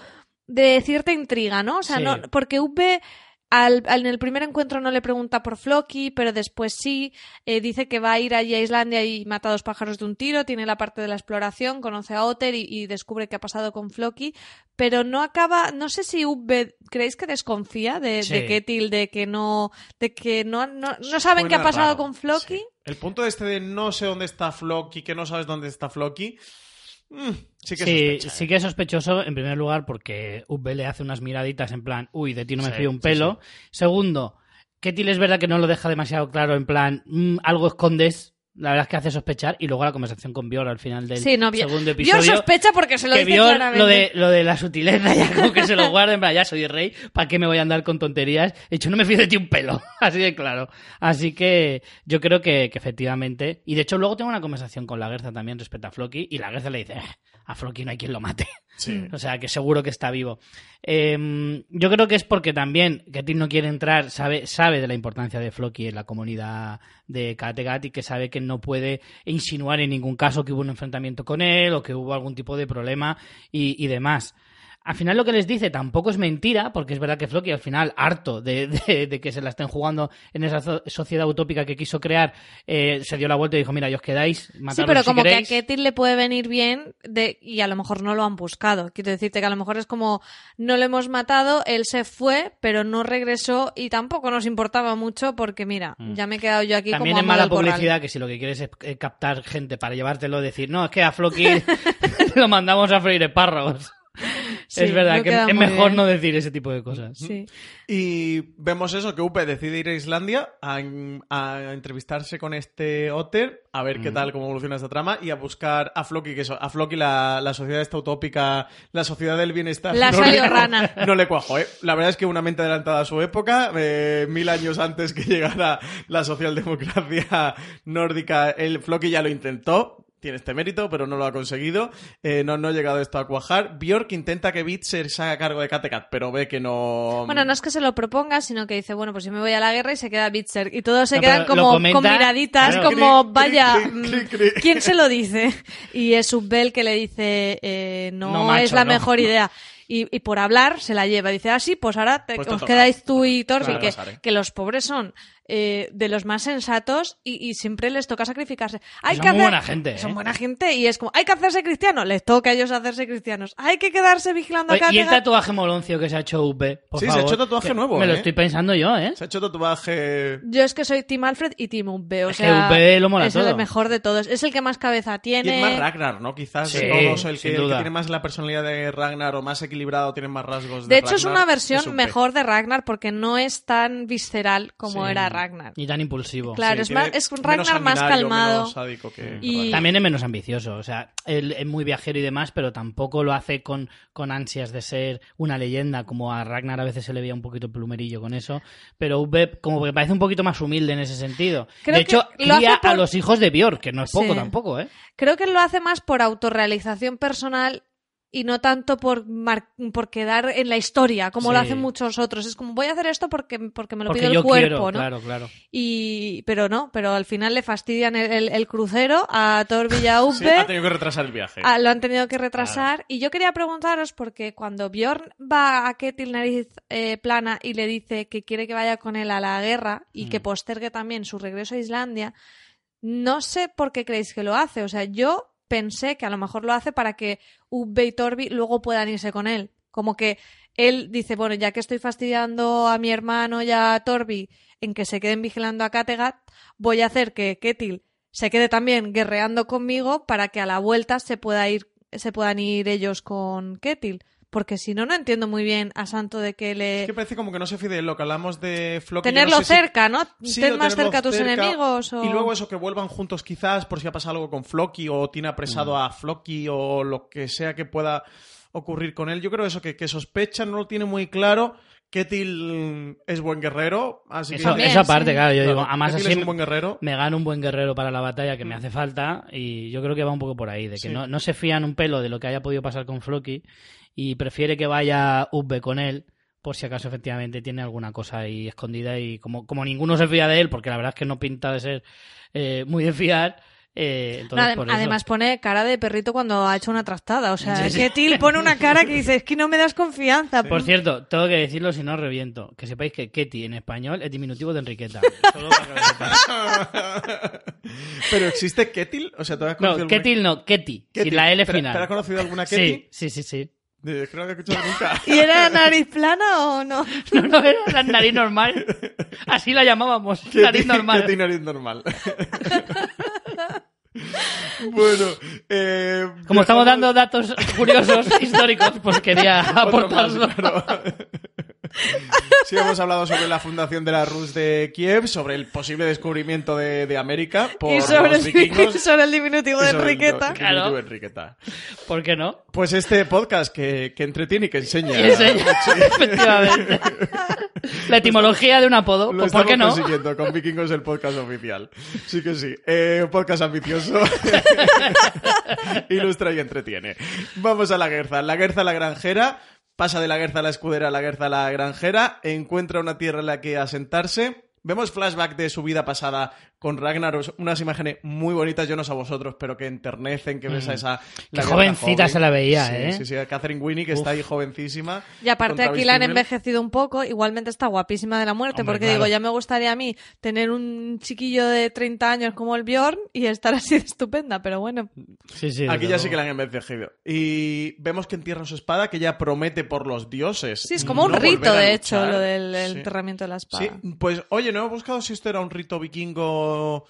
de cierta intriga, ¿no? O sea, Sí. no, porque Uwe al, al- en el primer encuentro no le pregunta por Floki, pero después sí, eh, dice que va a ir allí a Islandia y mata a dos pájaros de un tiro, tiene la parte de la exploración, conoce a Otter y, y descubre qué ha pasado con Floki, pero no acaba, no sé si Uwe, ¿creéis que desconfía de, Sí. de Ketil, de que no, de que no, no, no saben qué ha pasado raro, con Floki? sí. El punto este de no sé dónde está Floki, que no sabes dónde está Floki, mm, sí que Sí, sospecha, sí ¿eh? que es sospechoso, en primer lugar, porque UB le hace unas miraditas en plan, uy, de ti no me fío un pelo. Segundo, Ketil es verdad que no lo deja demasiado claro, en plan, "Mm, algo escondes. La verdad es que hace sospechar. Y luego la conversación con Bior al final del Sí, no, segundo episodio. sospecha porque se lo que dice Bjorn, claramente. lo de, lo de la sutileza, ya como que se lo guarda, en plan, ya soy rey, ¿para qué me voy a andar con tonterías? He dicho, no me fío de ti un pelo, así de claro. Así que yo creo que, que efectivamente, y de hecho luego tengo una conversación con la Gerza también respecto a Floki, y la Gerza le dice, "Eh, a Floki no hay quien lo mate. O sea, que seguro que está vivo. Eh, yo creo que es porque también Ketil no quiere entrar, sabe, sabe de la importancia de Floki en la comunidad de Kattegat y que sabe que no puede insinuar en ningún caso que hubo un enfrentamiento con él o que hubo algún tipo de problema y demás. Al final lo que les dice tampoco es mentira, porque es verdad que Floki al final, harto de, de- de que se la estén jugando en esa sociedad utópica que quiso crear, eh, se dio la vuelta y dijo, mira, ya os quedáis, Sí, pero si como que a queréis". Ketil le puede venir bien de, y a lo mejor no lo han buscado. Quiero decirte que a lo mejor es como no lo hemos matado, él se fue, pero no regresó y tampoco nos importaba mucho porque mira, Mm. ya me he quedado yo aquí También como es mala corral. publicidad que si lo que quieres es eh, captar gente para llevártelo, decir, no, es que a Floki lo mandamos a freír espárragos. Sí, es verdad que es mejor bien. no decir ese tipo de cosas. Sí. Y vemos eso, que Upe decide ir a Islandia a, a entrevistarse con este Otter, a ver qué Mm. tal, cómo evoluciona esta trama, y a buscar a Floki, que eso, a Floki la, la sociedad esta utópica, la sociedad del bienestar. La no salió le- rana. No le cuajo, ¿eh? La verdad es que una mente adelantada a su época, eh, mil años antes que llegara la socialdemocracia nórdica, el Floki ya lo intentó. Tiene este mérito, pero no lo ha conseguido. Eh, no, no ha llegado esto a cuajar. Bjork intenta que Bitzer se haga cargo de Kattegat, pero ve que no. Bueno, no es que se lo proponga, sino que dice, bueno, pues yo me voy a la guerra y se queda Bitzer. Y todos se No, quedan como comenta- con miraditas, claro. como, Cri, vaya, cri, mm, cri, cri. ¿quién se lo dice? Y es Subbel que le dice, eh, no, No, macho, es la no. mejor idea. Y, y por hablar se la lleva. Dice, ah, sí, pues ahora te- Pues te os toca. quedáis tú y Torbi, Claro, que, pasaré. que los pobres son eh, de los más sensatos y, y siempre les toca sacrificarse. Hay son que muy hacer- buena gente, Son ¿eh? buena gente y es como, hay que hacerse cristianos. Les toca a ellos hacerse cristianos. Hay que quedarse vigilando Oye, a y el tatuaje moloncio que se ha hecho UP, por Sí, se ha hecho tatuaje que nuevo, Me lo ¿eh? estoy pensando yo, ¿eh? Se ha hecho tatuaje. Yo es que soy Team Alfred y Team Ubbe, o Es que sea, Ubbe lo mola es el mejor de todos. Es el que más cabeza Y tiene. es más Ragnar, ¿no? Quizás Sí, de todos el que, el que duda. tiene más la personalidad de Ragnar o más equilibrado tiene más rasgos de de hecho, es una versión mejor de Ragnar porque no es tan visceral como Sí. era Ragnar. Y tan impulsivo. Claro, Sí, es, tiene más, es un menos Ragnar más calmado. menos sádico que Y- Ragnar. También es menos ambicioso, o sea, él es muy viajero y demás, pero tampoco lo hace con, con ansias de ser una leyenda, como a Ragnar a veces se le veía un poquito plumerillo con eso, pero Uwe como que parece un poquito más humilde en ese sentido. Creo de hecho, que lo hace cría por- a los hijos de Björk, que no es poco Sí. tampoco, ¿eh? Creo que lo hace más por autorrealización personal y no tanto por, mar- por quedar en la historia, como lo hacen muchos otros. Es como, voy a hacer esto porque, porque me lo Porque pide el cuerpo, quiero, ¿no? claro, claro. Y, pero no, pero al final le fastidian el, el- el crucero a Thor Villaupe. Sí, ha tenido que retrasar el viaje. Ah, lo han tenido que retrasar. Y yo quería preguntaros, porque cuando Bjorn va a Ketil Nariz eh, Plana y le dice que quiere que vaya con él a la guerra y que Mm. postergue también su regreso a Islandia, no sé por qué creéis que lo hace. O sea, yo pensé que a lo mejor lo hace para que Ubbe y Torbi luego puedan irse con él. Como que él dice, bueno, ya que estoy fastidiando a mi hermano y a Torbi en que se queden vigilando a Kattegat, voy a hacer que Ketil se quede también guerreando conmigo para que a la vuelta se pueda ir se puedan ir ellos con Ketil porque si no no entiendo muy bien a Santo de que le Es que parece como que no se fide lo que hablamos de Floki. yo tenerlo no sé si- cerca no Sí, ten más cerca a tus cerca, enemigos o... Y luego eso, que vuelvan juntos quizás por si ha pasado algo con Floki o tiene apresado Mm. a Floki o lo que sea que pueda ocurrir con él. Yo creo eso, que, que sospecha, no lo tiene muy claro. Ketil es buen guerrero, así Eso, que... También, eso aparte, sí. claro, yo Claro, digo, además Ketil así es un buen guerrero. me gana un buen guerrero para la batalla que me hace falta y yo creo que va un poco por ahí, de que Sí. no, no se fían un pelo de lo que haya podido pasar con Floki y prefiere que vaya Ubbe con él por si acaso efectivamente tiene alguna cosa ahí escondida y como, como ninguno se fía de él, porque la verdad es que no pinta de ser eh, muy de fiar, eh, No, entonces adem- por eso- además pone cara de perrito cuando ha hecho una trastada o sea Sí, sí. Ketil pone una cara que dice es que no me das confianza Por cierto, tengo que decirlo si no reviento, que sepáis que Ketty en español es diminutivo de Enriqueta. Solo para que. Pero existe Ketil, o sea, ¿tú has no, conocido alguna- Ketil no, Ketty, sin la L ¿Pero- final. ¿Pero has conocido alguna Ketil? sí, sí, sí, sí. Es que no he escuchado nunca. ¿y era nariz plana o no? No, no, era la nariz normal. Así la llamábamos, nariz normal. Ketil nariz normal. bueno, eh, Como estamos dando datos curiosos, históricos, pues quería más, aportarlo. claro. Sí, hemos hablado sobre la fundación de la Rus de Kiev, sobre el posible descubrimiento de, de América por y sobre los el, vikingos. sobre el diminutivo de sobre el Enriqueta diminutivo Claro. Enriqueta. ¿Por qué no? Pues este podcast que, que entretiene y que enseña. Y enseña, efectivamente. La etimología de un apodo, Lo pues ¿por qué no? consiguiendo con Vikingos el podcast oficial. Sí que sí. Eh, podcast ambicioso. Ilustra y entretiene. Vamos a la Guerza. La Guerza la granjera. Pasa de la Guerza a la escudera a la Guerza a la granjera. Encuentra una tierra en la que asentarse. Vemos flashback de su vida pasada con Ragnar, unas imágenes muy bonitas, yo no sé a vosotros, pero que enternecen, que ves a esa... Mm. Qué la guerra jovencita joven. se la veía, Sí, ¿eh? Sí, sí, Catherine Winnie, que está ahí jovencísima. Y aparte aquí la han envejecido un poco, igualmente está guapísima de la muerte, Hombre, porque claro. digo, ya me gustaría a mí tener un chiquillo de 30 años como el Bjorn y estar así de estupenda, pero bueno. Sí, sí, Aquí ya sí que la han envejecido. Y vemos que entierra su espada, que ella promete por los dioses. Sí, es como un rito, de hecho, lo del Sí. enterramiento de la espada. Sí, pues oye, no he buscado si esto era un rito vikingo. Nos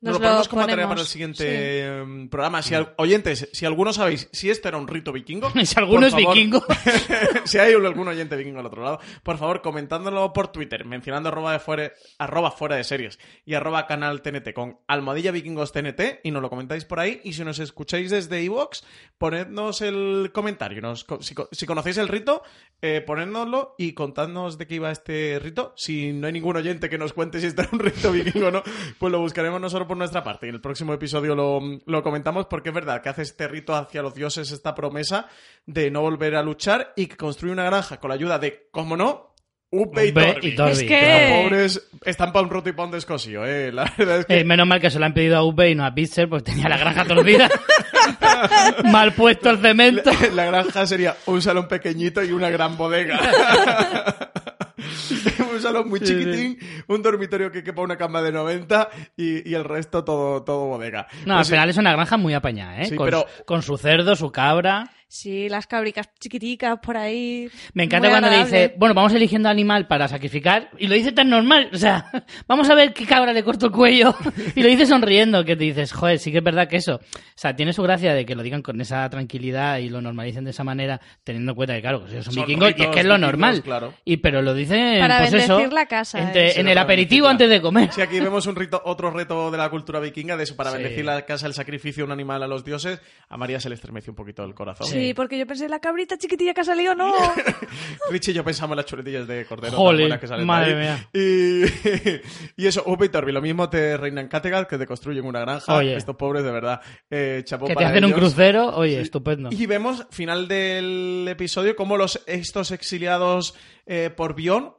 Nos lo ponemos como tarea para el siguiente em, programa. Si al- oyentes, si alguno sabéis si esto era un rito vikingo. Si alguno es favor, vikingo. si hay algún oyente vikingo al otro lado, por favor, comentándolo por Twitter, mencionando arroba, de fuera, arroba fuera de series y arroba canal TNT con almohadilla vikingos TNT y nos lo comentáis por ahí. Y si nos escucháis desde iVoox, ponednos el comentario. Nos- si conocéis el rito, eh, ponednoslo y contadnos de qué iba este rito. Si no hay ningún oyente que nos cuente si este era un rito vikingo o no, pues lo buscaremos nosotros por nuestra parte. Y en el próximo episodio lo, lo comentamos porque es verdad que hace este rito hacia los dioses, esta promesa de no volver a luchar y que construye una granja con la ayuda de, como no, Upe y Upe Torbi. y Torbi. Es Que que- los pobres están para un roto y para un descosío, eh. La verdad es que Eh, menos mal que se lo han pedido a UP y no a Pixel, pues tenía la granja torcida. mal puesto el cemento. la, la granja sería un salón pequeñito y una gran bodega. salón muy chiquitín, un dormitorio que quepa una cama de 90 y, y el resto todo, todo bodega. No, Pues al sí, final es una granja muy apañada, ¿eh? Sí, con, pero- con su cerdo, su cabra. Sí, las cabricas chiquiticas por ahí. Me encanta cuando le dice, bueno, vamos eligiendo animal para sacrificar, y lo dice tan normal, o sea, vamos a ver qué cabra le corto el cuello, y lo dice sonriendo, que te dices, joder, sí que es verdad que eso, o sea, tiene su gracia de que lo digan con esa tranquilidad y lo normalicen de esa manera, teniendo en cuenta que, claro, que ellos son, Son vikingos, y es que es lo normal, claro. y pero lo dicen, Para pues eso, bendecir la casa, entre- ¿eh? En el aperitivo antes de comer. Sí, aquí vemos un rito, otro reto de la cultura vikinga, de eso, para Sí. bendecir la casa, el sacrificio de un animal a los dioses. A María se le estremeció un poquito el corazón. Sí, porque yo pensé, la cabrita chiquitilla que ha salido, no. Richie y yo pensamos en las chuletillas de cordero. tan buenas que salen de madre ahí. mía. Y, y eso, Upe y Torbi, lo mismo te reinan Kattegat que te construyen una granja. Oye. Estos pobres, de verdad. Eh, chapó que te hacen un crucero, oye, estupendo. Y vemos, final del episodio, cómo los, estos exiliados eh, por Bion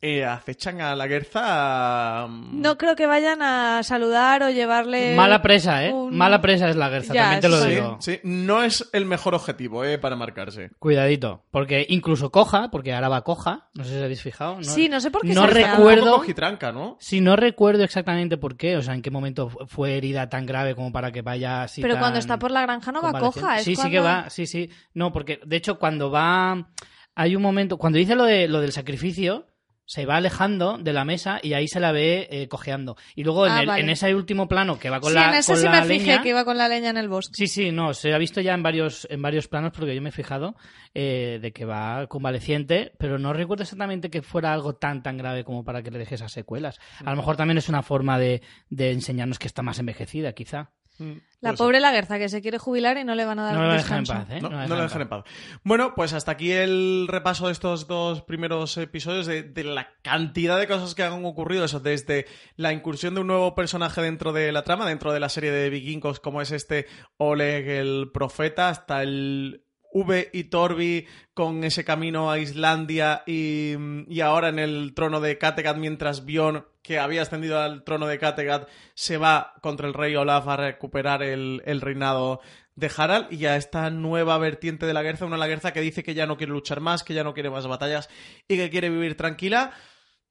eh, acechan a la Guerza. mm, No creo que vayan a saludar o llevarle. Mala presa, ¿eh? un- Mala presa es la Gerza, Ya, también te lo eso Sí, digo. sí, no es el mejor objetivo eh, para marcarse. Cuidadito, porque incluso coja, porque ahora va coja, no sé si habéis fijado. No, Sí, no sé por qué no se recuerdo- cojitranca, ¿no? Sí, no recuerdo exactamente por qué, o sea, en qué momento fu- fue herida tan grave como para que vaya así. Pero tan cuando está por la granja no va coja. Es sí, sí que va, sí, sí. No, porque de hecho cuando va, hay un momento, cuando dice lo, de, lo del sacrificio, se va alejando de la mesa y ahí se la ve eh, cojeando. Y luego en, Ah, el- vale. en ese último plano que va con sí, la, en ese con sí la me fijé leña, que iba con la leña en el bosque. Sí, sí, no, se ha visto ya en varios, en varios planos porque yo me he fijado eh, de que va convaleciente, pero no recuerdo exactamente que fuera algo tan tan grave como para que le deje esas secuelas. A lo mejor también es una forma de, de enseñarnos que está más envejecida, quizá. Mm, La puede ser. pobre Lagerza que se quiere jubilar y no le van a dar No le va a dejar en descanso. paz, ¿eh? No, la no lo dejan en paz. Bueno, pues hasta aquí el repaso de estos dos primeros episodios de, de la cantidad de cosas que han ocurrido. Eso, desde la incursión de un nuevo personaje dentro de la trama, dentro de la serie de vikingos, como es este Oleg el Profeta, hasta el V y Torbi con ese camino a Islandia y, y ahora en el trono de Kattegat, mientras Bion, que había ascendido al trono de Kattegat, se va contra el rey Olaf a recuperar el, el reinado de Harald y a esta nueva vertiente de la guerra, una Lagerza que dice que ya no quiere luchar más, que ya no quiere más batallas y que quiere vivir tranquila.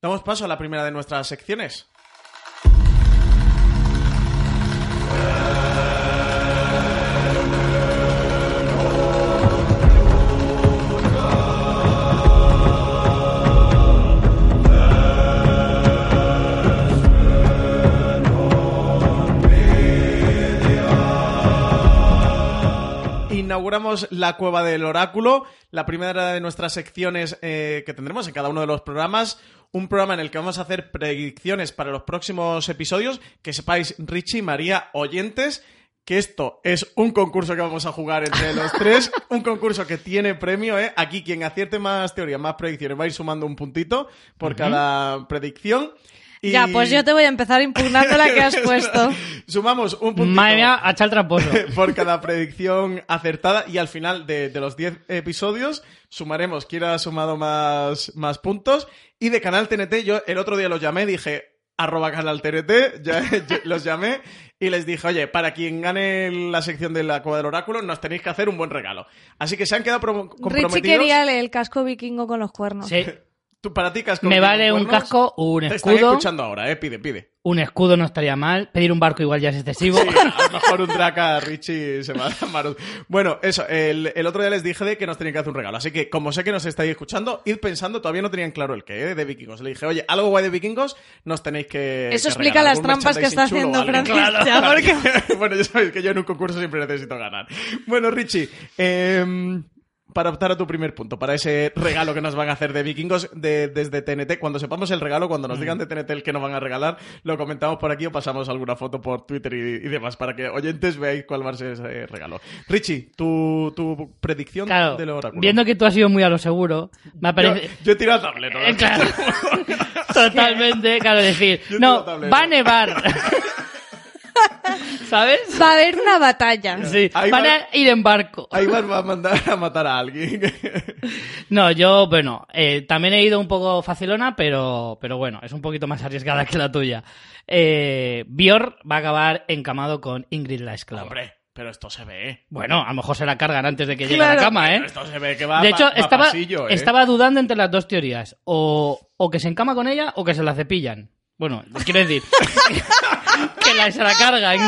Damos paso a la primera de nuestras secciones. Inauguramos la cueva del oráculo, la primera de nuestras secciones eh, que tendremos en cada uno de los programas. Un programa en el que vamos a hacer predicciones para los próximos episodios. Que sepáis, Richie, María, oyentes, que esto es un concurso que vamos a jugar entre los tres. Un concurso que tiene premio, ¿eh? Aquí quien acierte más teorías, más predicciones, va a ir sumando un puntito por cada predicción. Y Ya, pues yo te voy a empezar impugnando la que has puesto. Sumamos un puntito Madre mía, a echar el tramposo. por cada predicción acertada y al final de, de los 10 episodios sumaremos quién ha sumado más, más puntos y de Canal TNT yo el otro día los llamé, dije arroba Canal TNT, ya, los llamé y les dije, oye, para quien gane la sección de la Cueva del Oráculo nos tenéis que hacer un buen regalo. Así que se han quedado promo- Richie comprometidos. quería el, el casco vikingo con los cuernos. Sí. Tú, para ti, casco, Me ¿tienes vale un cuernos? casco, un Te están escudo. escuchando ahora, eh, pide, pide. Un escudo no estaría mal. Pedir un barco igual ya es excesivo. Sí, a lo mejor un draca Richie se va a llamar. Bueno, eso, el, el otro día les dije de que nos tenían que hacer un regalo. Así que, como sé que nos estáis escuchando, id pensando, todavía no tenían claro el qué, ¿eh? de vikingos. Le dije, oye, algo guay de vikingos, nos tenéis que. Eso que explica regalar, las trampas que está haciendo. Francis. ya, porque- bueno, ya sabéis que yo en un concurso siempre necesito ganar. Bueno, Richie, em, para optar a tu primer punto, para ese regalo que nos van a hacer de vikingos de- desde TNT, cuando sepamos el regalo, cuando nos digan de TNT el que nos van a regalar, lo comentamos por aquí o pasamos alguna foto por Twitter y, y demás, para que oyentes veáis cuál va a ser ese regalo. Richie, tu, tu predicción Claro, del oráculo. viendo que tú has ido muy a lo seguro, me ha yo, he tirado tablero. Eh, claro. Totalmente, claro, decir, no, va a nevar. ¿Sabes? Va a haber una batalla. Sí, van va- a ir en barco. Aibar va a mandar a matar a alguien. No, yo, bueno, eh, también he ido un poco facilona, pero, pero bueno, es un poquito más arriesgada que la tuya. Eh, Bior va a acabar encamado con Ingrid la esclava. Hombre, pero esto se ve. Bueno, a lo mejor se la cargan antes de que llegue a la cama, ¿eh? Esto se ve que va De hecho, estaba, pasillo, ¿eh? estaba dudando entre las dos teorías. O, o que se encama con ella o que se la cepillan. Bueno, quiero decir, que la, se la cargan.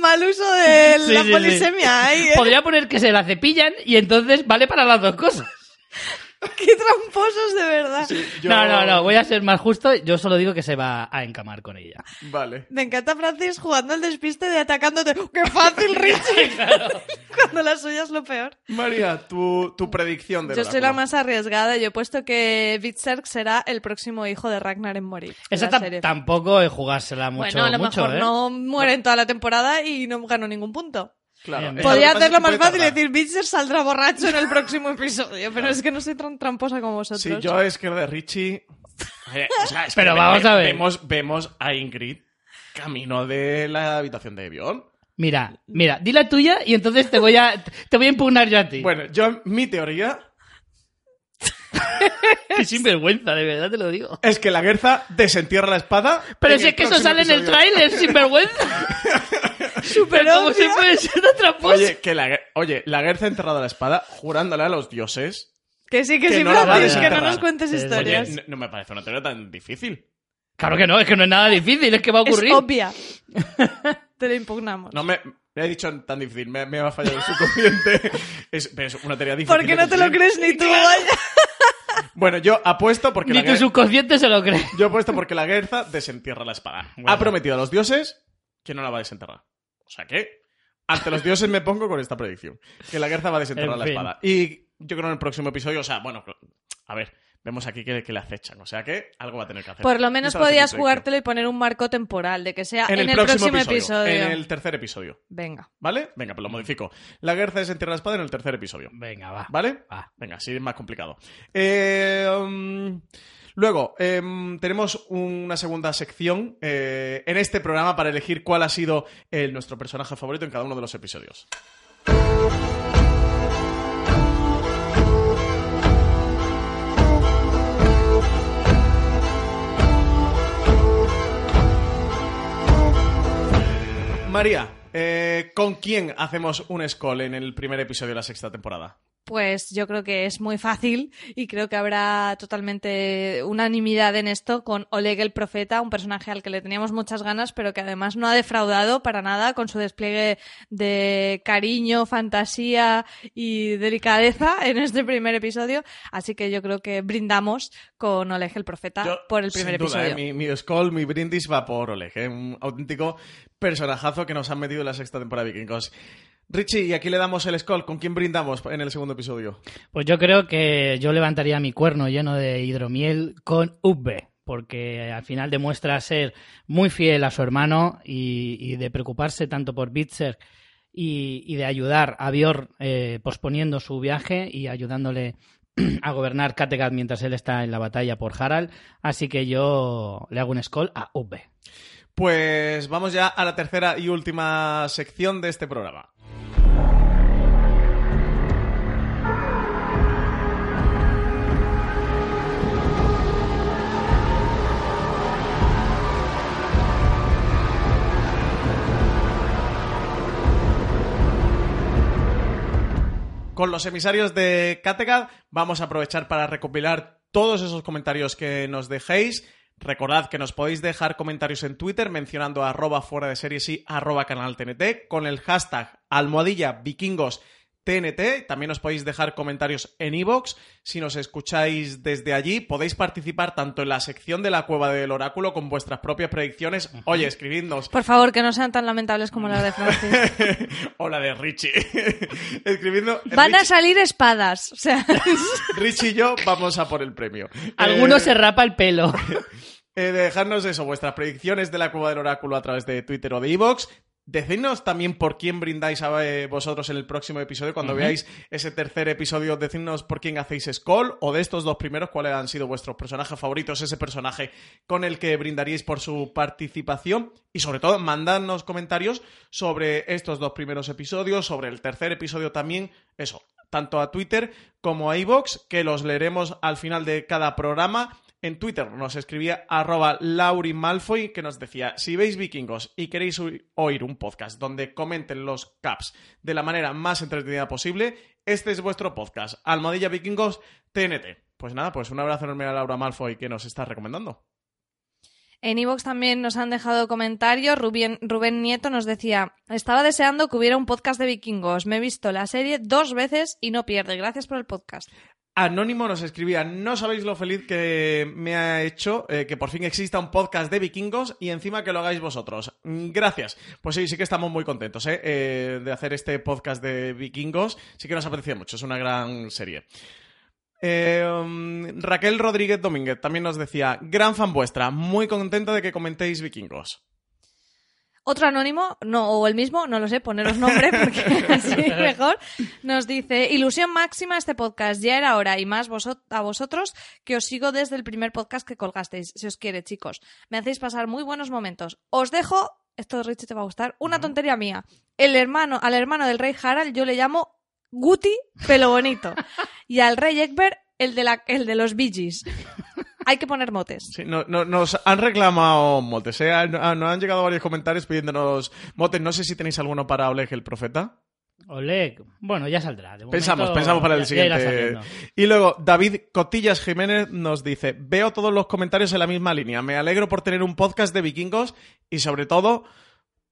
Mal uso de la sí, sí. polisemia. ¿eh? Podría poner que se la cepillan y entonces vale para las dos cosas. Qué tramposos de verdad. Yo- No, no, no, voy a ser más justo. Yo solo digo que se va a encamar con ella. Vale. Me encanta Francis jugando al despiste de atacándote. ¡Qué fácil, Richie! Cuando la suya es lo peor. María, tu, tu predicción de Yo soy la más arriesgada. Yo he puesto que Berserk será el próximo hijo de Ragnar en morir. Esa tampoco es jugársela mucho. bueno, a lo mucho, mejor ¿eh? no muere en toda la temporada y no ganó ningún punto. Claro. Bien. es Podría hacerlo más fácil y decir, Bitzer saldrá borracho en el próximo episodio, pero es que no soy tan tramposa como vosotros. Sí, yo es que lo de Richie. Oye, o sea, es que Pero ve- vamos a ver. Vemos, vemos a Ingrid camino de la habitación de Bion. Mira, mira, di la tuya y entonces te voy a, te voy a impugnar yo a ti. Bueno, yo, mi teoría Qué sinvergüenza, de verdad te lo digo. es que la Guerza desentierra la espada. Pero en si el es que eso próximo sale en el episodio. tráiler, sinvergüenza. Pero ¿cómo se puede ser tan tramposo? Oye, que la, oye, la Guerza ha enterrado la espada jurándole a los dioses. Que sí, que, Que sí, no que no nos cuentes historias. Oye, no, no me parece una teoría tan difícil. Claro que no, es que no es nada difícil, es que va a es ocurrir. obvia. Te lo impugnamos. No me, me he dicho tan difícil, me, me ha fallado el subconsciente. es, pero es una teoría difícil. ¿Por qué de no te lo crees ni tú, vaya? Bueno, yo apuesto porque Ni la tu subconsciente se lo cree. Yo apuesto porque la Guerza desentierra la espada. Bueno. Ha prometido a los dioses que no la va a desenterrar. O sea que, ante los dioses me pongo con esta predicción. Que la Guerza va a desenterrar En la fin. espada. Y yo creo en el próximo episodio, o sea, bueno, a ver, vemos aquí que, que le acechan. O sea que algo va a tener que hacer. Por lo menos podías jugártelo y poner un marco temporal, de que sea en, en, el, próximo, episodio. episodio. En el tercer episodio. Venga. ¿Vale? Venga, pues lo modifico. La Guerza desentierra la espada en el tercer episodio. Venga, va. ¿Vale? Va. Venga, así es más complicado. Eh, um, luego, em, tenemos una segunda sección eh, en este programa para elegir cuál ha sido nuestro personaje favorito en cada uno de los episodios. María, eh, ¿con quién hacemos un scroll en el primer episodio de la sexta temporada? Pues yo creo que es muy fácil y creo que habrá totalmente unanimidad en esto con Oleg el Profeta, un personaje al que le teníamos muchas ganas, pero que además no ha defraudado para nada con su despliegue de cariño, fantasía y delicadeza en este primer episodio. Así que yo creo que brindamos con Oleg el Profeta Yo, por el primer sin duda, episodio. eh, mi, mi Skull, mi brindis va por Oleg, eh, un auténtico personajazo que nos han metido en la sexta temporada de Vikingos. Richie, y aquí le damos el Skull. ¿Con quién brindamos en el segundo episodio? Pues yo creo que yo levantaría mi cuerno lleno de hidromiel con Ubbe, porque al final demuestra ser muy fiel a su hermano y, y de preocuparse tanto por Bitzer y, y de ayudar a Bior eh, posponiendo su viaje y ayudándole a gobernar Kattegat mientras él está en la batalla por Harald. Así que yo le hago un skull a Ubbe. Pues vamos ya a la tercera y última sección de este programa. Con los emisarios de Kattegat vamos a aprovechar para recopilar todos esos comentarios que nos dejéis. Recordad que nos podéis dejar comentarios en Twitter mencionando arroba fuera de series y arroba canal TNT con el hashtag almohadilla vikingos TNT. También os podéis dejar comentarios en iVoox. Si nos escucháis desde allí, podéis participar tanto en la sección de la Cueva del Oráculo con vuestras propias predicciones. Oye, escribidnos. Por favor, que no sean tan lamentables como las de Francis. o la de Richie. Escribiendo. Van a salir espadas. O sea, Richie y yo vamos a por el premio. Alguno Eh, se rapa el pelo. eh, dejadnos eso, vuestras predicciones de la Cueva del Oráculo a través de Twitter o de Evox. Decidnos también por quién brindáis a eh, vosotros en el próximo episodio. Cuando veáis ese tercer episodio, decidnos por quién hacéis Skull o de estos dos primeros, cuáles han sido vuestros personajes favoritos, ese personaje con el que brindaríais por su participación. Y sobre todo, mandadnos comentarios sobre estos dos primeros episodios, sobre el tercer episodio también. Eso, tanto a Twitter como a iVoox, que los leeremos al final de cada programa. En Twitter nos escribía arroba Lauri Malfoy que nos decía, si veis vikingos y queréis oí- oír un podcast donde comenten los caps de la manera más entretenida posible, este es vuestro podcast, Almohadilla Vikingos TNT. Pues nada, pues un abrazo enorme a Laura Malfoy que nos está recomendando. En Evox también nos han dejado comentarios. Rubén, Rubén Nieto nos decía, estaba deseando que hubiera un podcast de vikingos. Me he visto la serie dos veces y no pierde. Gracias por el podcast. Anónimo nos escribía, no sabéis lo feliz que me ha hecho eh, que por fin exista un podcast de vikingos y encima que lo hagáis vosotros. Mm, Gracias. Pues sí, sí que estamos muy contentos ¿eh? Eh, de hacer este podcast de vikingos. Sí que nos apetecía mucho, es una gran serie. Um, Raquel Rodríguez Domínguez también nos decía, gran fan vuestra, muy contenta de que comentéis vikingos. Otro anónimo, no, o el mismo, no lo sé, poneros nombre porque así mejor, nos dice, ilusión máxima este podcast, ya era hora y más vosot- a vosotros que os sigo desde el primer podcast que colgasteis, si os quiere chicos. Me hacéis pasar muy buenos momentos. Os dejo, esto Richie te va a gustar, una tontería mía. El hermano, al hermano del rey Harald yo le llamo Guti pelo bonito y al rey Egbert el de, la, el de los Bee Gees. Hay que poner motes. Sí, no- no- nos han reclamado motes, ¿eh? Nos han llegado varios comentarios pidiéndonos motes. No sé si tenéis alguno para Oleg el Profeta. Oleg, bueno, ya saldrá. De Pensamos, momento, pensamos para el ya- ya siguiente. saliendo. Y luego, David Cotillas Jiménez nos dice: Veo todos los comentarios en la misma línea. Me alegro por tener un podcast de vikingos y, sobre todo,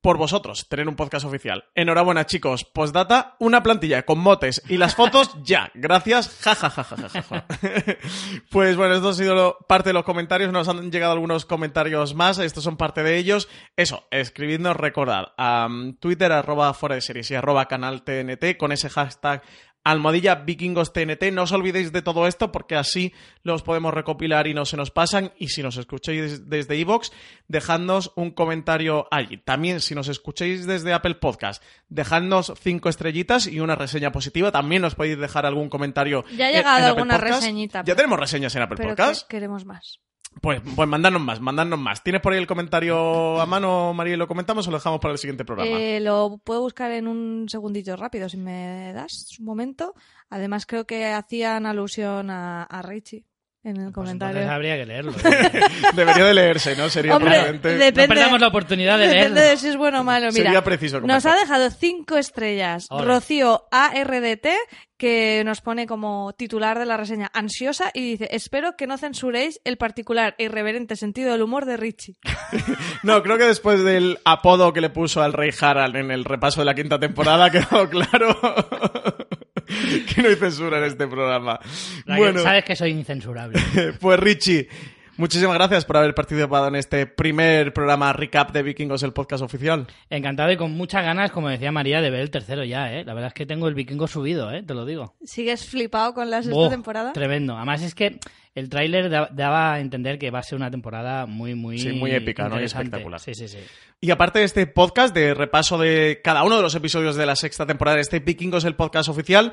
por vosotros, tener un podcast oficial. Enhorabuena, chicos. Postdata, una plantilla con motes y las fotos ya. Gracias. Ja, ja, ja, ja, ja, ja, ja. Pues bueno, esto ha sido lo- parte de los comentarios. Nos han llegado algunos comentarios más. Estos son parte de ellos. Eso, escribidnos, recordad, a mm, Twitter, arroba fuera de series y arroba canal TNT con ese hashtag almohadilla vikingos TNT. No os olvidéis de todo esto porque así los podemos recopilar y no se nos pasan. Y si nos escucháis desde iVoox, dejadnos un comentario allí. También si nos escucháis desde Apple Podcast, dejadnos cinco estrellitas y una reseña positiva. También nos podéis dejar algún comentario. Ya ha llegado en alguna Podcast. reseñita, Ya tenemos reseñas en Apple Pero que Podcast. queremos más. Pues, pues mandadnos más, mandadnos más. ¿Tienes por ahí el comentario a mano, María, lo comentamos o lo dejamos para el siguiente programa? Eh, lo puedo buscar en un segundito rápido, si me das un momento. Además, creo que hacían alusión a Richie en el Pues comentario. entonces habría que leerlo. ¿eh? Debería de leerse, ¿no? Sería Hombre, depende, No perdamos la oportunidad de depende leerlo. de si es bueno o malo. Mira, Sería preciso nos ha dejado cinco estrellas. Ole. Rocío ARDT, que nos pone como titular de la reseña ansiosa y dice: Espero que no censuréis el particular e irreverente sentido del humor de Richie. No, creo que después del apodo que le puso al rey Harald en el repaso de la quinta temporada quedó claro que no hay censura en este programa. Bueno, Sabes que soy incensurable. pues Richie, muchísimas gracias por haber participado en este primer programa recap de Vikingos, el podcast oficial. Encantado y con muchas ganas, como decía María, de ver el tercero ya, ¿eh? La verdad es que tengo el vikingo subido, ¿eh? Te lo digo. ¿Sigues flipado con la sexta Buah, temporada? Tremendo. Además es que el tráiler da- daba a entender que va a ser una temporada muy, muy... Sí, muy épica, ¿no? Y espectacular. Sí, sí, sí. Y aparte de este podcast de repaso de cada uno de los episodios de la sexta temporada de este Vikingos, el podcast oficial,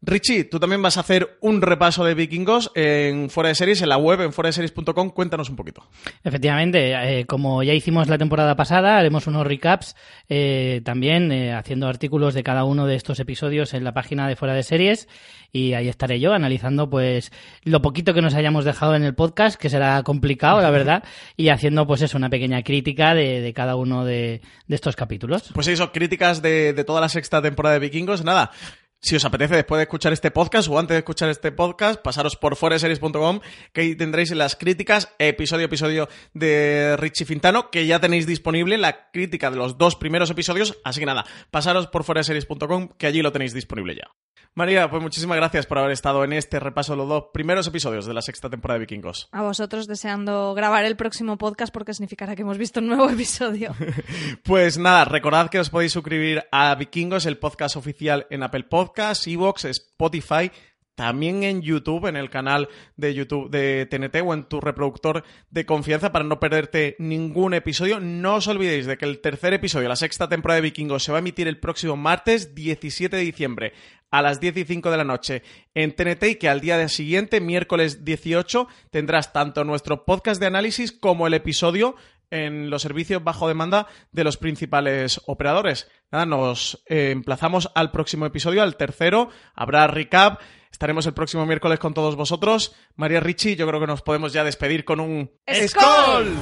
Richie, tú también vas a hacer un repaso de Vikingos en Fuera de Series, en la web, en fueradeseries.com. Cuéntanos un poquito. Efectivamente, eh, como ya hicimos la temporada pasada, haremos unos recaps eh, también eh, haciendo artículos de cada uno de estos episodios en la página de Fuera de Series y ahí estaré yo analizando pues lo poquito que nos hayamos dejado en el podcast, que será complicado, la verdad, y haciendo pues eso, una pequeña crítica de, de cada uno de, de estos capítulos. Pues eso, críticas de, de toda la sexta temporada de Vikingos. Nada, si os apetece después de escuchar este podcast o antes de escuchar este podcast, pasaros por foreseries.com que ahí tendréis las críticas episodio episodio de Richie Fintano, que ya tenéis disponible la crítica de los dos primeros episodios. Así que nada, pasaros por foreseries.com que allí lo tenéis disponible ya. María, pues muchísimas gracias por haber estado en este repaso de los dos primeros episodios de la sexta temporada de Vikingos. A vosotros deseando grabar el próximo podcast porque significará que hemos visto un nuevo episodio. Pues nada, recordad que os podéis suscribir a Vikingos, el podcast oficial en Apple Podcasts, Evox, Spotify, también en YouTube, en el canal de YouTube de TNT o en tu reproductor de confianza para no perderte ningún episodio. No os olvidéis de que el tercer episodio, la sexta temporada de Vikingos, se va a emitir el próximo martes 17 de diciembre a las 10 y 5 de la noche en TNT y que al día siguiente, miércoles 18, tendrás tanto nuestro podcast de análisis como el episodio en los servicios bajo demanda de los principales operadores. Nada, nos eh, emplazamos al próximo episodio, al tercero. Habrá recap. Estaremos el próximo miércoles con todos vosotros. María Richie, yo creo que nos podemos ya despedir con un ¡Skol!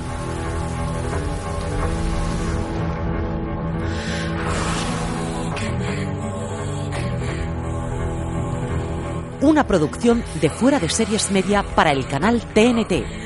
Una producción de fuera de series media para el canal TNT.